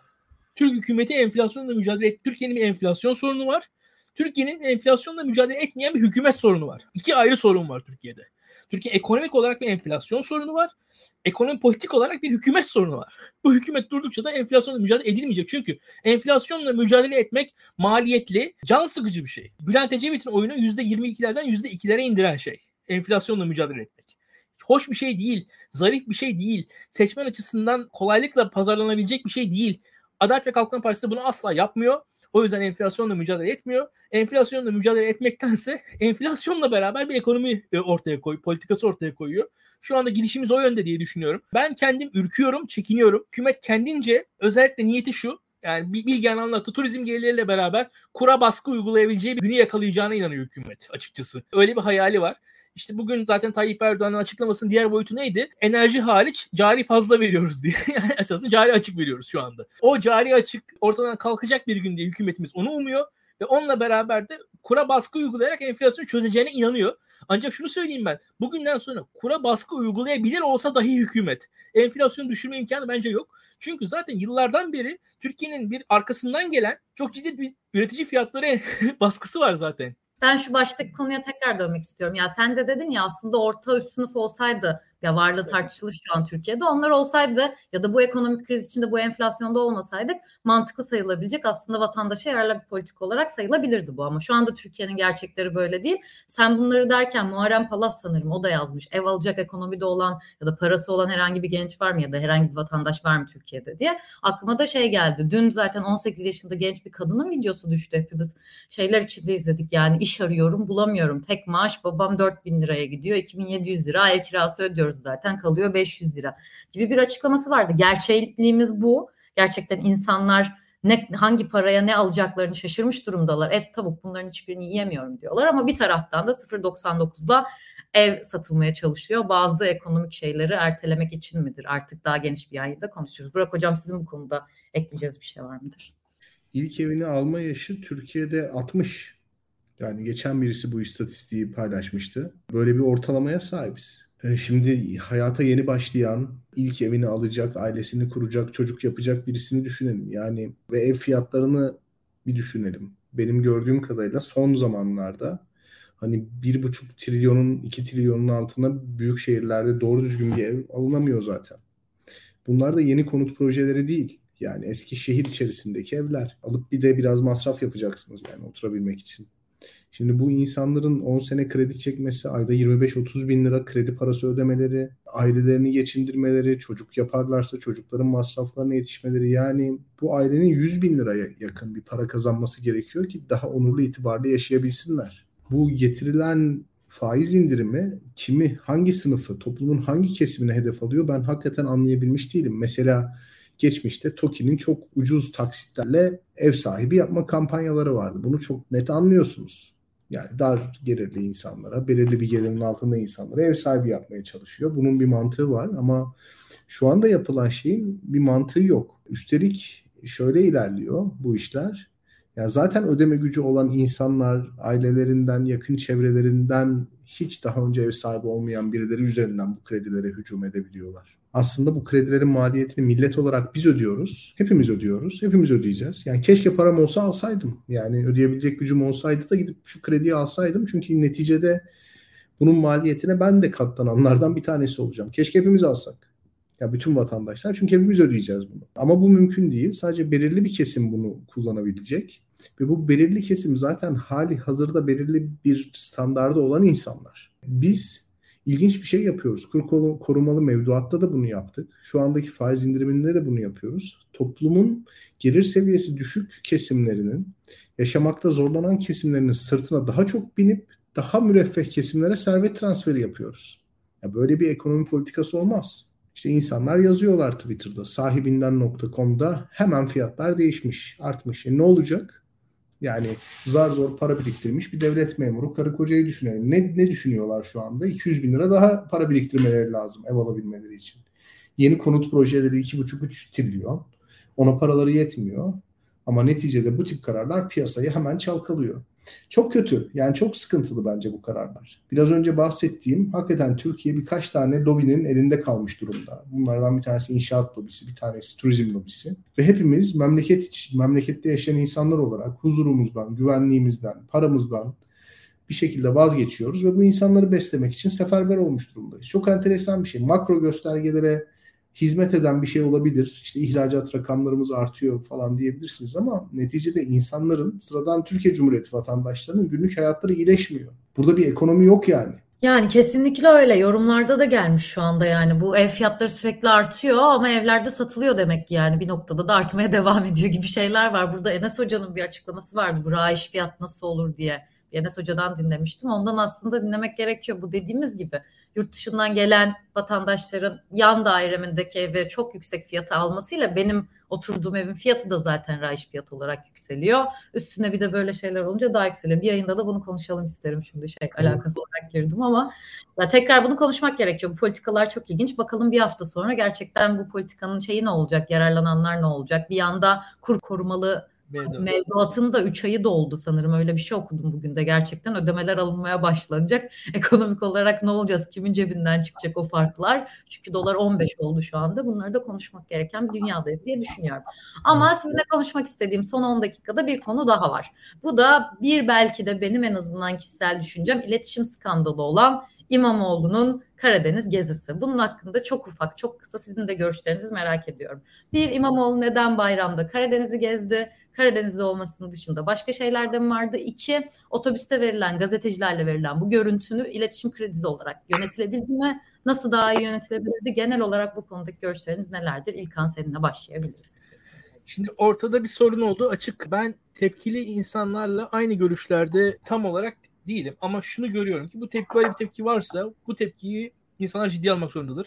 Türk hükümeti enflasyonla mücadele et. Türkiye'nin bir enflasyon sorunu var. Türkiye'nin enflasyonla mücadele etmeyen bir hükümet sorunu var. İki ayrı sorun var Türkiye'de. Türkiye ekonomik olarak bir enflasyon sorunu var. Ekonomi politik olarak bir hükümet sorunu var. Bu hükümet durdukça da enflasyonla mücadele edilmeyecek. Çünkü enflasyonla mücadele etmek maliyetli, can sıkıcı bir şey. Bülent Ecevit'in oyunu %22'lerden %2'lere indiren şey. Enflasyonla mücadele etmek. Hoş bir şey değil, zarif bir şey değil. Seçmen açısından kolaylıkla pazarlanabilecek bir şey değil. Adalet ve Kalkınma Partisi bunu asla yapmıyor. O yüzden enflasyonla mücadele etmiyor. Enflasyonla mücadele etmektense [laughs] enflasyonla beraber bir ekonomi e, ortaya koy, politikası ortaya koyuyor. Şu anda gidişimiz o yönde diye düşünüyorum. Ben kendim ürküyorum, çekiniyorum. Hükümet kendince özellikle niyeti şu. Yani Bilgehan anlattı turizm gelirleriyle beraber kura baskı uygulayabileceği bir günü yakalayacağına inanıyor hükümet açıkçası. Öyle bir hayali var. İşte bugün zaten Tayyip Erdoğan'ın açıklamasının diğer boyutu neydi? Enerji hariç cari fazla veriyoruz diye. [laughs] yani esasında cari açık veriyoruz şu anda. O cari açık ortadan kalkacak bir gün diye hükümetimiz onu umuyor ve onunla beraber de kura baskı uygulayarak enflasyonu çözeceğine inanıyor. Ancak şunu söyleyeyim ben. Bugünden sonra kura baskı uygulayabilir olsa dahi hükümet enflasyonu düşürme imkanı bence yok. Çünkü zaten yıllardan beri Türkiye'nin bir arkasından gelen çok ciddi bir üretici fiyatları [laughs] baskısı var zaten. Ben şu baştaki konuya tekrar dönmek istiyorum. Ya sen de dedin ya aslında orta üst sınıf olsaydı ya varlığı tartışılır şu an Türkiye'de. Onlar olsaydı ya da bu ekonomik kriz içinde bu enflasyonda olmasaydık mantıklı sayılabilecek aslında vatandaşa yararlı bir politik olarak sayılabilirdi bu. Ama şu anda Türkiye'nin gerçekleri böyle değil. Sen bunları derken Muharrem Palas sanırım o da yazmış. Ev alacak ekonomide olan ya da parası olan herhangi bir genç var mı ya da herhangi bir vatandaş var mı Türkiye'de diye. Aklıma da şey geldi. Dün zaten 18 yaşında genç bir kadının videosu düştü hepimiz. Şeyler içinde izledik yani iş arıyorum bulamıyorum. Tek maaş babam 4000 liraya gidiyor. 2700 lira ev kirası ödüyor ödüyoruz zaten kalıyor 500 lira gibi bir açıklaması vardı. Gerçekliğimiz bu. Gerçekten insanlar ne hangi paraya ne alacaklarını şaşırmış durumdalar. Et tavuk bunların hiçbirini yiyemiyorum diyorlar ama bir taraftan da 0.99'la ev satılmaya çalışıyor. Bazı ekonomik şeyleri ertelemek için midir? Artık daha geniş bir yayında konuşuyoruz. Burak hocam sizin bu konuda ekleyeceğiz bir şey var mıdır? İlk evini alma yaşı Türkiye'de 60. Yani geçen birisi bu istatistiği paylaşmıştı. Böyle bir ortalamaya sahibiz. Ee, şimdi hayata yeni başlayan, ilk evini alacak, ailesini kuracak, çocuk yapacak birisini düşünelim. Yani ve ev fiyatlarını bir düşünelim. Benim gördüğüm kadarıyla son zamanlarda hani bir buçuk trilyonun, iki trilyonun altına büyük şehirlerde doğru düzgün bir ev alınamıyor zaten. Bunlar da yeni konut projeleri değil. Yani eski şehir içerisindeki evler. Alıp bir de biraz masraf yapacaksınız yani oturabilmek için. Şimdi bu insanların 10 sene kredi çekmesi, ayda 25-30 bin lira kredi parası ödemeleri, ailelerini geçindirmeleri, çocuk yaparlarsa çocukların masraflarına yetişmeleri yani bu ailenin 100 bin liraya yakın bir para kazanması gerekiyor ki daha onurlu itibarlı yaşayabilsinler. Bu getirilen faiz indirimi kimi, hangi sınıfı, toplumun hangi kesimine hedef alıyor ben hakikaten anlayabilmiş değilim. Mesela geçmişte TOKİ'nin çok ucuz taksitlerle ev sahibi yapma kampanyaları vardı. Bunu çok net anlıyorsunuz. Yani dar gelirli insanlara, belirli bir gelirin altında insanlara ev sahibi yapmaya çalışıyor. Bunun bir mantığı var ama şu anda yapılan şeyin bir mantığı yok. Üstelik şöyle ilerliyor bu işler. Yani zaten ödeme gücü olan insanlar ailelerinden, yakın çevrelerinden hiç daha önce ev sahibi olmayan birileri üzerinden bu kredilere hücum edebiliyorlar aslında bu kredilerin maliyetini millet olarak biz ödüyoruz. Hepimiz ödüyoruz. Hepimiz ödeyeceğiz. Yani keşke param olsa alsaydım. Yani ödeyebilecek gücüm olsaydı da gidip şu krediyi alsaydım. Çünkü neticede bunun maliyetine ben de katlananlardan bir tanesi olacağım. Keşke hepimiz alsak. Ya bütün vatandaşlar çünkü hepimiz ödeyeceğiz bunu. Ama bu mümkün değil. Sadece belirli bir kesim bunu kullanabilecek. Ve bu belirli kesim zaten hali hazırda belirli bir standarda olan insanlar. Biz ilginç bir şey yapıyoruz. Kur korumalı mevduatta da bunu yaptık. Şu andaki faiz indiriminde de bunu yapıyoruz. Toplumun gelir seviyesi düşük kesimlerinin, yaşamakta zorlanan kesimlerinin sırtına daha çok binip daha müreffeh kesimlere servet transferi yapıyoruz. Ya böyle bir ekonomi politikası olmaz. İşte insanlar yazıyorlar Twitter'da sahibinden.com'da hemen fiyatlar değişmiş, artmış. E ne olacak? Yani zar zor para biriktirmiş bir devlet memuru karı kocayı düşünüyor. Ne, ne düşünüyorlar şu anda? 200 bin lira daha para biriktirmeleri lazım ev alabilmeleri için. Yeni konut projeleri 2,5-3 trilyon. Ona paraları yetmiyor. Ama neticede bu tip kararlar piyasayı hemen çalkalıyor. Çok kötü. Yani çok sıkıntılı bence bu kararlar. Biraz önce bahsettiğim hakikaten Türkiye birkaç tane lobinin elinde kalmış durumda. Bunlardan bir tanesi inşaat lobisi, bir tanesi turizm lobisi. Ve hepimiz memleket için, memlekette yaşayan insanlar olarak huzurumuzdan, güvenliğimizden, paramızdan bir şekilde vazgeçiyoruz ve bu insanları beslemek için seferber olmuş durumdayız. Çok enteresan bir şey. Makro göstergelere hizmet eden bir şey olabilir. İşte ihracat rakamlarımız artıyor falan diyebilirsiniz ama neticede insanların sıradan Türkiye Cumhuriyeti vatandaşlarının günlük hayatları iyileşmiyor. Burada bir ekonomi yok yani. Yani kesinlikle öyle. Yorumlarda da gelmiş şu anda yani. Bu ev fiyatları sürekli artıyor ama evlerde satılıyor demek ki yani. Bir noktada da artmaya [laughs] devam ediyor gibi şeyler var. Burada Enes Hoca'nın bir açıklaması vardı. Bu raiş fiyat nasıl olur diye. Enes Hoca'dan dinlemiştim. Ondan aslında dinlemek gerekiyor. Bu dediğimiz gibi yurt dışından gelen vatandaşların yan dairemindeki evi çok yüksek fiyata almasıyla benim oturduğum evin fiyatı da zaten raiş fiyat olarak yükseliyor. Üstüne bir de böyle şeyler olunca daha yükseliyor. Bir yayında da bunu konuşalım isterim şimdi şey alakası olarak girdim ama ya tekrar bunu konuşmak gerekiyor. Bu politikalar çok ilginç. Bakalım bir hafta sonra gerçekten bu politikanın şeyi ne olacak? Yararlananlar ne olacak? Bir yanda kur korumalı Mevduat. Mevduatın da 3 ayı doldu sanırım. Öyle bir şey okudum bugün de. Gerçekten ödemeler alınmaya başlanacak. [laughs] Ekonomik olarak ne olacağız? Kimin cebinden çıkacak o farklar? Çünkü dolar 15 oldu şu anda. Bunları da konuşmak gereken bir dünyadayız diye düşünüyorum. Ama sizinle konuşmak istediğim son 10 dakikada bir konu daha var. Bu da bir belki de benim en azından kişisel düşüncem iletişim skandalı olan İmamoğlu'nun Karadeniz gezisi. Bunun hakkında çok ufak, çok kısa sizin de görüşlerinizi merak ediyorum. Bir İmamoğlu neden bayramda Karadeniz'i gezdi? Karadeniz'de olmasının dışında başka şeyler de mi vardı? İki, otobüste verilen, gazetecilerle verilen bu görüntünü iletişim kredisi olarak yönetilebildi mi? Nasıl daha iyi yönetilebilirdi? Genel olarak bu konudaki görüşleriniz nelerdir? İlkan seninle başlayabiliriz. Şimdi ortada bir sorun oldu açık. Ben tepkili insanlarla aynı görüşlerde tam olarak değilim ama şunu görüyorum ki bu tepki böyle bir tepki varsa bu tepkiyi insanlar ciddi almak zorundadır.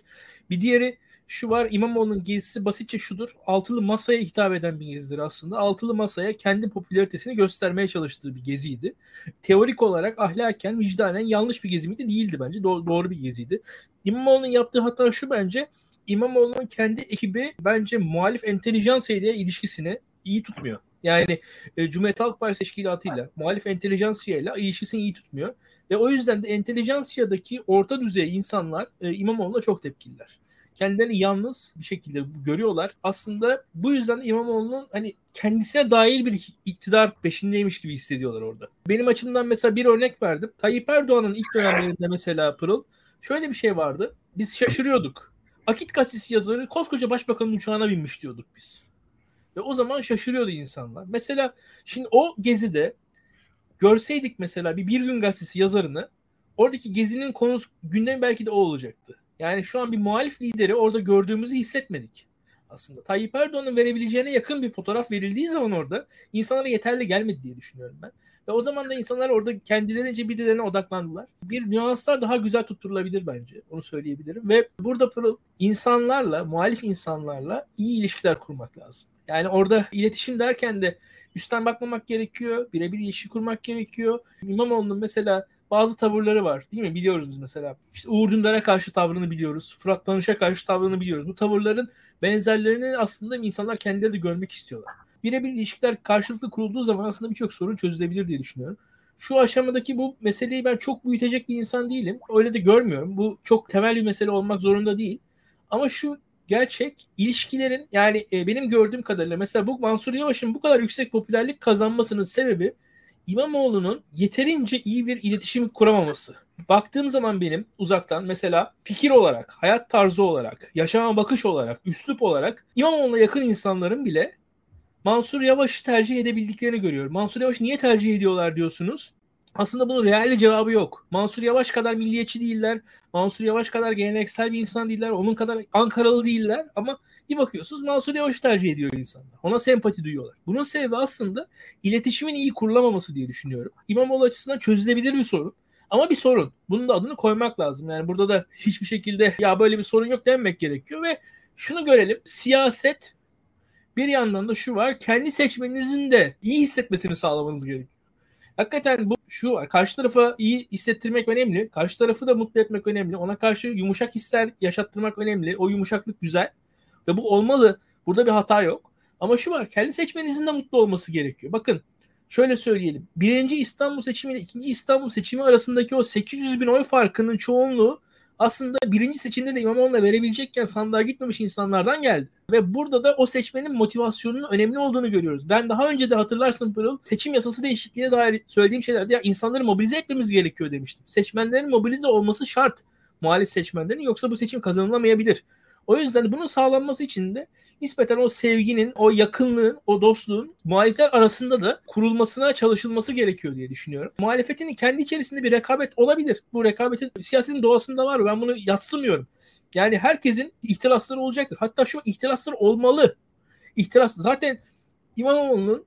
Bir diğeri şu var İmamoğlu'nun gezisi basitçe şudur. Altılı masaya hitap eden bir gezidir aslında. Altılı masaya kendi popülaritesini göstermeye çalıştığı bir geziydi. Teorik olarak ahlaken, vicdanen yanlış bir gezi miydi? Değildi bence. Do- doğru bir geziydi. İmamoğlu'nun yaptığı hata şu bence. İmamoğlu'nun kendi ekibi bence muhalif entelijansiya ile ilişkisini iyi tutmuyor. Yani e, Cumhuriyet Halk Partisi teşkilatıyla, muhalif entelijansiyayla ilişkisini iyi tutmuyor. Ve o yüzden de entelijansiyadaki orta düzey insanlar e, İmamoğlu'na çok tepkililer. Kendilerini yalnız bir şekilde görüyorlar. Aslında bu yüzden İmamoğlu'nun hani kendisine dahil bir iktidar peşindeymiş gibi hissediyorlar orada. Benim açımdan mesela bir örnek verdim. Tayyip Erdoğan'ın ilk dönemlerinde mesela Pırıl şöyle bir şey vardı. Biz şaşırıyorduk. Akit gazetesi yazarı koskoca başbakanın uçağına binmiş diyorduk biz. Ve o zaman şaşırıyordu insanlar. Mesela şimdi o gezide görseydik mesela bir Bir Gün Gazetesi yazarını oradaki gezinin konusu gündem belki de o olacaktı. Yani şu an bir muhalif lideri orada gördüğümüzü hissetmedik aslında. Tayyip Erdoğan'ın verebileceğine yakın bir fotoğraf verildiği zaman orada insanlara yeterli gelmedi diye düşünüyorum ben. Ve o zaman da insanlar orada kendilerince birilerine odaklandılar. Bir nüanslar daha güzel tutturulabilir bence. Onu söyleyebilirim. Ve burada Pırıl insanlarla, muhalif insanlarla iyi ilişkiler kurmak lazım. Yani orada iletişim derken de üstten bakmamak gerekiyor. Birebir ilişki kurmak gerekiyor. İmamoğlu'nun mesela bazı tavırları var değil mi? Biliyoruz biz mesela. İşte Uğur Dündar'a karşı tavrını biliyoruz. Fırat Danış'a karşı tavrını biliyoruz. Bu tavırların benzerlerini aslında insanlar kendileri de görmek istiyorlar. Birebir ilişkiler karşılıklı kurulduğu zaman aslında birçok sorun çözülebilir diye düşünüyorum. Şu aşamadaki bu meseleyi ben çok büyütecek bir insan değilim. Öyle de görmüyorum. Bu çok temel bir mesele olmak zorunda değil. Ama şu gerçek ilişkilerin yani e, benim gördüğüm kadarıyla mesela bu Mansur Yavaş'ın bu kadar yüksek popülerlik kazanmasının sebebi İmamoğlu'nun yeterince iyi bir iletişim kuramaması. Baktığım zaman benim uzaktan mesela fikir olarak, hayat tarzı olarak, yaşama bakış olarak, üslup olarak İmamoğlu'na yakın insanların bile Mansur Yavaş'ı tercih edebildiklerini görüyorum. Mansur Yavaş niye tercih ediyorlar diyorsunuz? Aslında bunun real cevabı yok. Mansur Yavaş kadar milliyetçi değiller. Mansur Yavaş kadar geleneksel bir insan değiller. Onun kadar Ankaralı değiller. Ama bir bakıyorsunuz Mansur Yavaş'ı tercih ediyor insanlar. Ona sempati duyuyorlar. Bunun sebebi aslında iletişimin iyi kurulamaması diye düşünüyorum. İmamoğlu açısından çözülebilir bir sorun. Ama bir sorun. Bunun da adını koymak lazım. Yani burada da hiçbir şekilde ya böyle bir sorun yok demek gerekiyor ve şunu görelim. Siyaset bir yandan da şu var. Kendi seçmeninizin de iyi hissetmesini sağlamanız gerekiyor. Hakikaten bu şu var. Karşı tarafa iyi hissettirmek önemli. Karşı tarafı da mutlu etmek önemli. Ona karşı yumuşak hisler yaşattırmak önemli. O yumuşaklık güzel. Ve bu olmalı. Burada bir hata yok. Ama şu var. Kendi seçmeninizin de mutlu olması gerekiyor. Bakın şöyle söyleyelim. Birinci İstanbul seçimi ile ikinci İstanbul seçimi arasındaki o 800 bin oy farkının çoğunluğu aslında birinci seçimde de İmamoğlu'na verebilecekken sandığa gitmemiş insanlardan geldi. Ve burada da o seçmenin motivasyonunun önemli olduğunu görüyoruz. Ben daha önce de hatırlarsın Pırıl seçim yasası değişikliğine dair söylediğim şeylerde ya insanları mobilize etmemiz gerekiyor demiştim. Seçmenlerin mobilize olması şart muhalif seçmenlerin yoksa bu seçim kazanılamayabilir. O yüzden bunun sağlanması için de nispeten o sevginin, o yakınlığın, o dostluğun muhalifler arasında da kurulmasına çalışılması gerekiyor diye düşünüyorum. Muhalefetin kendi içerisinde bir rekabet olabilir. Bu rekabetin siyasetin doğasında var. Ben bunu yatsımıyorum. Yani herkesin ihtirasları olacaktır. Hatta şu ihtirasları olmalı. İhtiras zaten İmamoğlu'nun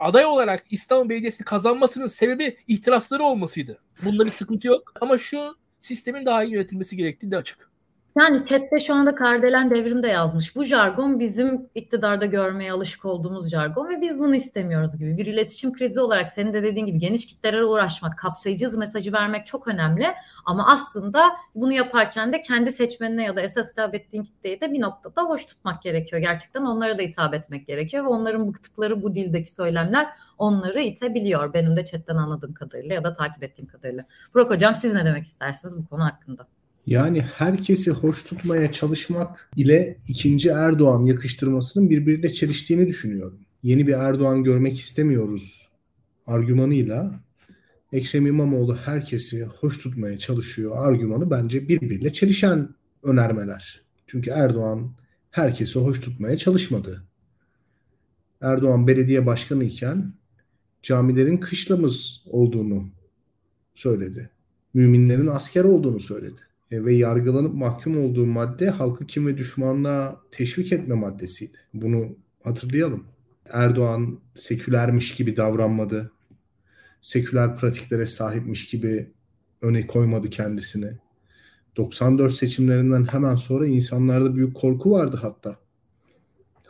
aday olarak İstanbul Belediyesi kazanmasının sebebi ihtirasları olmasıydı. Bunda bir sıkıntı yok. Ama şu sistemin daha iyi yönetilmesi gerektiği de açık. Yani chatte şu anda Kardelen Devrim de yazmış. Bu jargon bizim iktidarda görmeye alışık olduğumuz jargon ve biz bunu istemiyoruz gibi. Bir iletişim krizi olarak senin de dediğin gibi geniş kitlelere uğraşmak, kapsayıcı mesajı vermek çok önemli. Ama aslında bunu yaparken de kendi seçmenine ya da esas hitap ettiğin kitleyi de bir noktada hoş tutmak gerekiyor. Gerçekten onlara da hitap etmek gerekiyor ve onların bıktıkları bu dildeki söylemler onları itebiliyor. Benim de chatten anladığım kadarıyla ya da takip ettiğim kadarıyla. Burak Hocam siz ne demek istersiniz bu konu hakkında? Yani herkesi hoş tutmaya çalışmak ile ikinci Erdoğan yakıştırmasının birbiriyle çeliştiğini düşünüyorum. Yeni bir Erdoğan görmek istemiyoruz argümanıyla Ekrem İmamoğlu herkesi hoş tutmaya çalışıyor argümanı bence birbiriyle çelişen önermeler. Çünkü Erdoğan herkesi hoş tutmaya çalışmadı. Erdoğan belediye başkanı iken camilerin kışlamız olduğunu söyledi. Müminlerin asker olduğunu söyledi. E, ve yargılanıp mahkum olduğu madde halkı kim ve düşmanlığa teşvik etme maddesiydi. Bunu hatırlayalım. Erdoğan sekülermiş gibi davranmadı. Seküler pratiklere sahipmiş gibi öne koymadı kendisini. 94 seçimlerinden hemen sonra insanlarda büyük korku vardı hatta.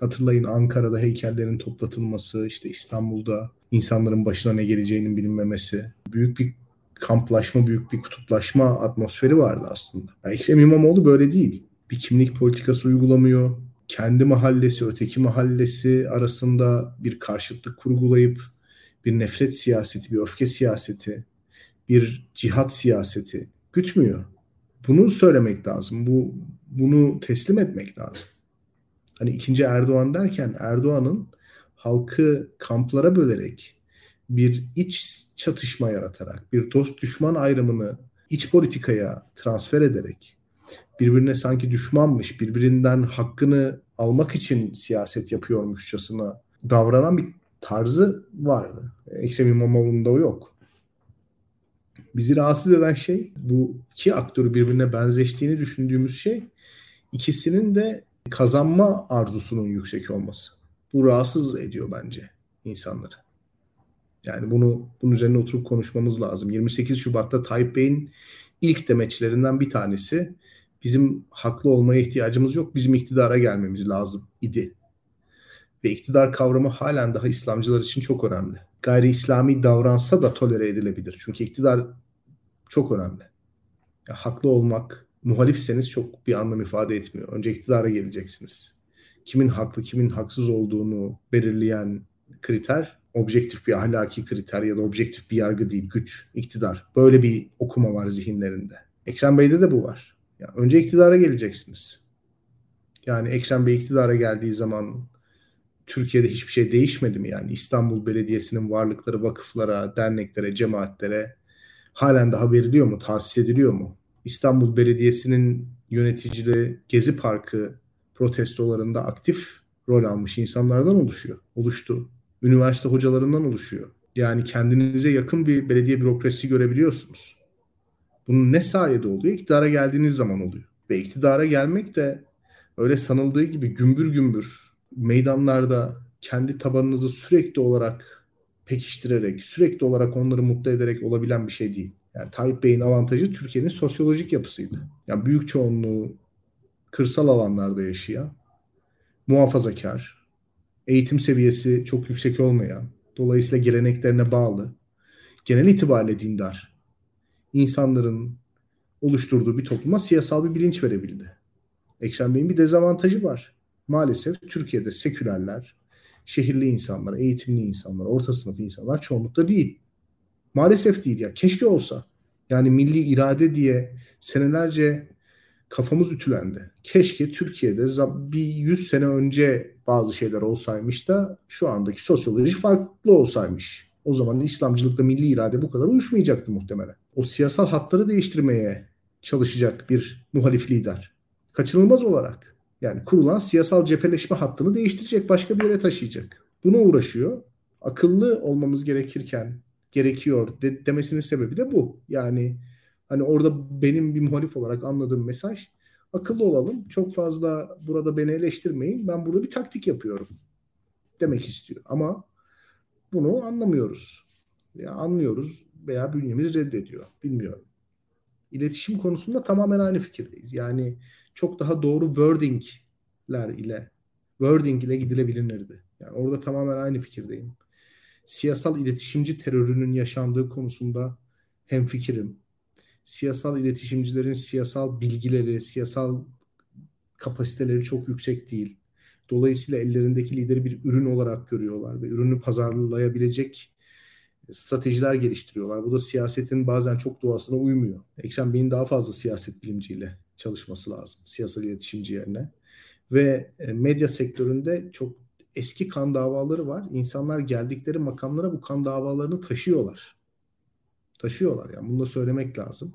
Hatırlayın Ankara'da heykellerin toplatılması, işte İstanbul'da insanların başına ne geleceğinin bilinmemesi. Büyük bir kamplaşma, büyük bir kutuplaşma atmosferi vardı aslında. Yani Ekrem İmamoğlu böyle değil. Bir kimlik politikası uygulamıyor. Kendi mahallesi, öteki mahallesi arasında bir karşıtlık kurgulayıp bir nefret siyaseti, bir öfke siyaseti, bir cihat siyaseti gütmüyor. Bunu söylemek lazım. Bu bunu teslim etmek lazım. Hani ikinci Erdoğan derken Erdoğan'ın halkı kamplara bölerek bir iç çatışma yaratarak, bir dost düşman ayrımını iç politikaya transfer ederek birbirine sanki düşmanmış, birbirinden hakkını almak için siyaset yapıyormuşçasına davranan bir tarzı vardı. Ekrem İmamoğlu'nda o yok. Bizi rahatsız eden şey bu iki aktörü birbirine benzeştiğini düşündüğümüz şey ikisinin de kazanma arzusunun yüksek olması. Bu rahatsız ediyor bence insanları. Yani bunu bunun üzerine oturup konuşmamız lazım. 28 Şubat'ta Tayyip Bey'in ilk demeçlerinden bir tanesi bizim haklı olmaya ihtiyacımız yok. Bizim iktidara gelmemiz lazım idi. Ve iktidar kavramı halen daha İslamcılar için çok önemli. Gayri İslami davransa da tolere edilebilir. Çünkü iktidar çok önemli. Ya, haklı olmak, muhalifseniz çok bir anlam ifade etmiyor. Önce iktidara geleceksiniz. Kimin haklı, kimin haksız olduğunu belirleyen kriter objektif bir ahlaki kriter ya da objektif bir yargı değil, güç, iktidar. Böyle bir okuma var zihinlerinde. Ekrem Bey'de de bu var. Yani önce iktidara geleceksiniz. Yani Ekrem Bey iktidara geldiği zaman Türkiye'de hiçbir şey değişmedi mi? Yani İstanbul Belediyesi'nin varlıkları vakıflara, derneklere, cemaatlere halen daha veriliyor mu, tahsis ediliyor mu? İstanbul Belediyesi'nin yöneticileri Gezi Parkı protestolarında aktif rol almış insanlardan oluşuyor. Oluştu. Üniversite hocalarından oluşuyor. Yani kendinize yakın bir belediye bürokrasisi görebiliyorsunuz. Bunun ne sayede oluyor? İktidara geldiğiniz zaman oluyor. Ve iktidara gelmek de öyle sanıldığı gibi gümbür gümbür meydanlarda kendi tabanınızı sürekli olarak pekiştirerek, sürekli olarak onları mutlu ederek olabilen bir şey değil. Yani Tayyip Bey'in avantajı Türkiye'nin sosyolojik yapısıydı. Yani büyük çoğunluğu kırsal alanlarda yaşayan, muhafazakar, eğitim seviyesi çok yüksek olmayan, dolayısıyla geleneklerine bağlı, genel itibariyle dindar insanların oluşturduğu bir topluma siyasal bir bilinç verebildi. Ekrem Bey'in bir dezavantajı var. Maalesef Türkiye'de sekülerler, şehirli insanlar, eğitimli insanlar, orta sınıf insanlar çoğunlukta değil. Maalesef değil ya. Keşke olsa. Yani milli irade diye senelerce kafamız ütülendi. Keşke Türkiye'de bir 100 sene önce bazı şeyler olsaymış da şu andaki sosyoloji farklı olsaymış. O zaman İslamcılıkla milli irade bu kadar uyuşmayacaktı muhtemelen. O siyasal hatları değiştirmeye çalışacak bir muhalif lider. Kaçınılmaz olarak. Yani kurulan siyasal cepheleşme hattını değiştirecek, başka bir yere taşıyacak. Buna uğraşıyor. Akıllı olmamız gerekirken gerekiyor de, demesinin sebebi de bu. Yani hani orada benim bir muhalif olarak anladığım mesaj akıllı olalım. Çok fazla burada beni eleştirmeyin. Ben burada bir taktik yapıyorum demek istiyor. Ama bunu anlamıyoruz. Ya anlıyoruz veya bünyemiz reddediyor. Bilmiyorum. İletişim konusunda tamamen aynı fikirdeyiz. Yani çok daha doğru wordingler ile wording ile gidilebilirdi. Yani orada tamamen aynı fikirdeyim. Siyasal iletişimci terörünün yaşandığı konusunda hem fikrim. Siyasal iletişimcilerin siyasal bilgileri, siyasal kapasiteleri çok yüksek değil. Dolayısıyla ellerindeki lideri bir ürün olarak görüyorlar ve ürünü pazarlayabilecek stratejiler geliştiriyorlar. Bu da siyasetin bazen çok doğasına uymuyor. Ekrem Bey'in daha fazla siyaset bilimciyle çalışması lazım. Siyasal iletişimci yerine. Ve e, medya sektöründe çok eski kan davaları var. İnsanlar geldikleri makamlara bu kan davalarını taşıyorlar. Taşıyorlar yani bunu da söylemek lazım.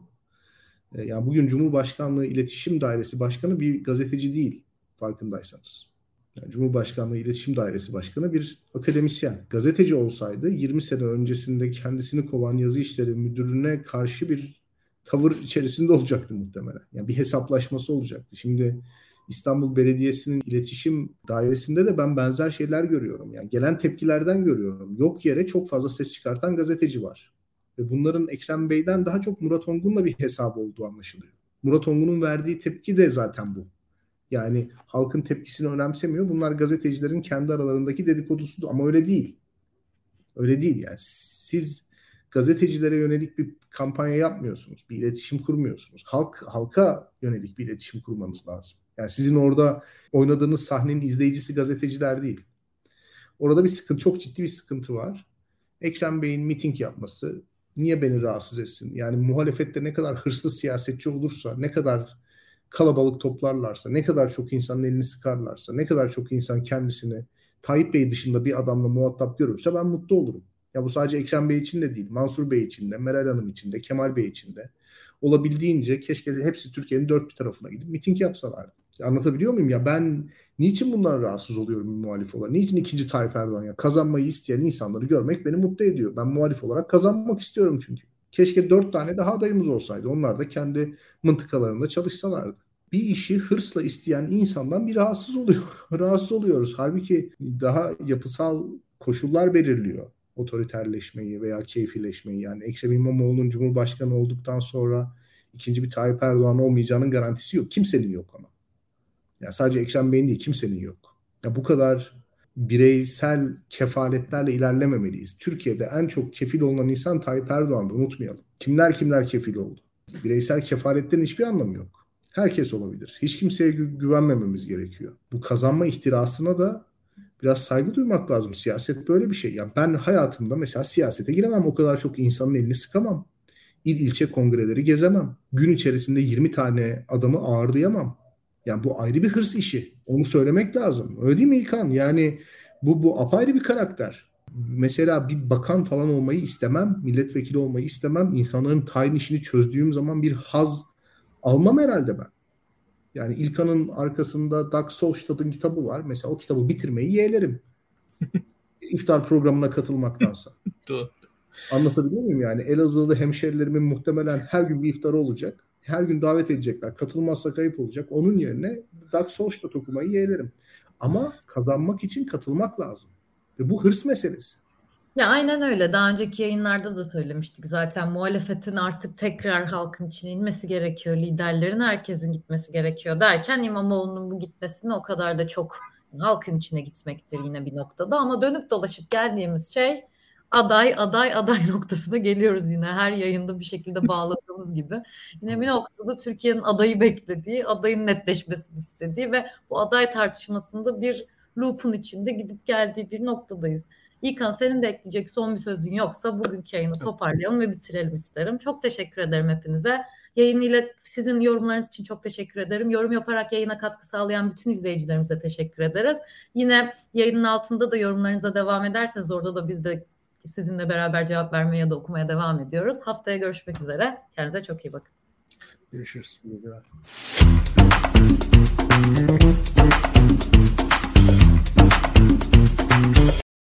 E, yani bugün Cumhurbaşkanlığı İletişim Dairesi Başkanı bir gazeteci değil farkındaysanız. Yani Cumhurbaşkanlığı İletişim Dairesi Başkanı bir akademisyen. Gazeteci olsaydı 20 sene öncesinde kendisini kovan yazı işleri müdürüne karşı bir tavır içerisinde olacaktı muhtemelen. Yani bir hesaplaşması olacaktı. Şimdi İstanbul Belediyesi'nin iletişim dairesinde de ben benzer şeyler görüyorum. Yani gelen tepkilerden görüyorum. Yok yere çok fazla ses çıkartan gazeteci var. Ve bunların Ekrem Bey'den daha çok Murat Ongun'la bir hesap olduğu anlaşılıyor. Murat Ongun'un verdiği tepki de zaten bu. Yani halkın tepkisini önemsemiyor. Bunlar gazetecilerin kendi aralarındaki dedikodusu ama öyle değil. Öyle değil yani. Siz gazetecilere yönelik bir kampanya yapmıyorsunuz. Bir iletişim kurmuyorsunuz. Halk halka yönelik bir iletişim kurmanız lazım. Yani sizin orada oynadığınız sahnenin izleyicisi gazeteciler değil. Orada bir sıkıntı, çok ciddi bir sıkıntı var. Ekrem Bey'in miting yapması niye beni rahatsız etsin? Yani muhalefette ne kadar hırslı siyasetçi olursa, ne kadar kalabalık toplarlarsa, ne kadar çok insanın elini sıkarlarsa, ne kadar çok insan kendisini Tayyip Bey dışında bir adamla muhatap görürse ben mutlu olurum. Ya bu sadece Ekrem Bey için de değil. Mansur Bey için de, Meral Hanım için de, Kemal Bey için de. Olabildiğince keşke hepsi Türkiye'nin dört bir tarafına gidip miting yapsalardı. Anlatabiliyor muyum ya? Ben niçin bundan rahatsız oluyorum muhalif olarak? Niçin ikinci Tayyip Erdoğan ya? Kazanmayı isteyen insanları görmek beni mutlu ediyor. Ben muhalif olarak kazanmak istiyorum çünkü. Keşke dört tane daha adayımız olsaydı. Onlar da kendi mıntıkalarında çalışsalardı. Bir işi hırsla isteyen insandan bir rahatsız oluyor. [laughs] rahatsız oluyoruz. Halbuki daha yapısal koşullar belirliyor otoriterleşmeyi veya keyfileşmeyi. Yani Ekrem İmamoğlu'nun Cumhurbaşkanı olduktan sonra ikinci bir Tayyip Erdoğan olmayacağının garantisi yok. Kimsenin yok ama. Yani sadece Ekrem Bey'in değil kimsenin yok. Ya bu kadar bireysel kefaletlerle ilerlememeliyiz. Türkiye'de en çok kefil olunan insan Tayyip Erdoğan'dı unutmayalım. Kimler kimler kefil oldu. Bireysel kefaletlerin hiçbir anlamı yok. Herkes olabilir. Hiç kimseye gü- güvenmememiz gerekiyor. Bu kazanma ihtirasına da biraz saygı duymak lazım. Siyaset böyle bir şey. Ya ben hayatımda mesela siyasete giremem. O kadar çok insanın elini sıkamam. İl ilçe kongreleri gezemem. Gün içerisinde 20 tane adamı ağırlayamam. Yani bu ayrı bir hırs işi. Onu söylemek lazım. Öyle değil mi İlkan? Yani bu, bu apayrı bir karakter. Mesela bir bakan falan olmayı istemem. Milletvekili olmayı istemem. İnsanların tayin işini çözdüğüm zaman bir haz almam herhalde ben. Yani İlkan'ın arkasında Dag Solstad'ın kitabı var. Mesela o kitabı bitirmeyi yeğlerim. [laughs] İftar programına katılmaktansa. [laughs] Anlatabiliyor muyum yani? Elazığ'da hemşerilerimin muhtemelen her gün bir iftarı olacak. Her gün davet edecekler. Katılmazsa kayıp olacak. Onun yerine Dag Solstad okumayı yeğlerim. Ama kazanmak için katılmak lazım. Ve bu hırs meselesi. Ya aynen öyle. Daha önceki yayınlarda da söylemiştik zaten. Muhalefetin artık tekrar halkın içine inmesi gerekiyor. Liderlerin herkesin gitmesi gerekiyor derken İmamoğlu'nun bu gitmesini o kadar da çok halkın içine gitmektir yine bir noktada. Ama dönüp dolaşıp geldiğimiz şey aday aday aday [laughs] noktasına geliyoruz yine. Her yayında bir şekilde bağladığımız gibi. Yine bir noktada Türkiye'nin adayı beklediği, adayın netleşmesini istediği ve bu aday tartışmasında bir loop'un içinde gidip geldiği bir noktadayız. İlkan senin de ekleyecek son bir sözün yoksa bugünkü yayını toparlayalım ve bitirelim isterim. Çok teşekkür ederim hepinize. Yayınıyla sizin yorumlarınız için çok teşekkür ederim. Yorum yaparak yayına katkı sağlayan bütün izleyicilerimize teşekkür ederiz. Yine yayının altında da yorumlarınıza devam ederseniz orada da biz de sizinle beraber cevap vermeye ya da okumaya devam ediyoruz. Haftaya görüşmek üzere. Kendinize çok iyi bakın. Görüşürüz.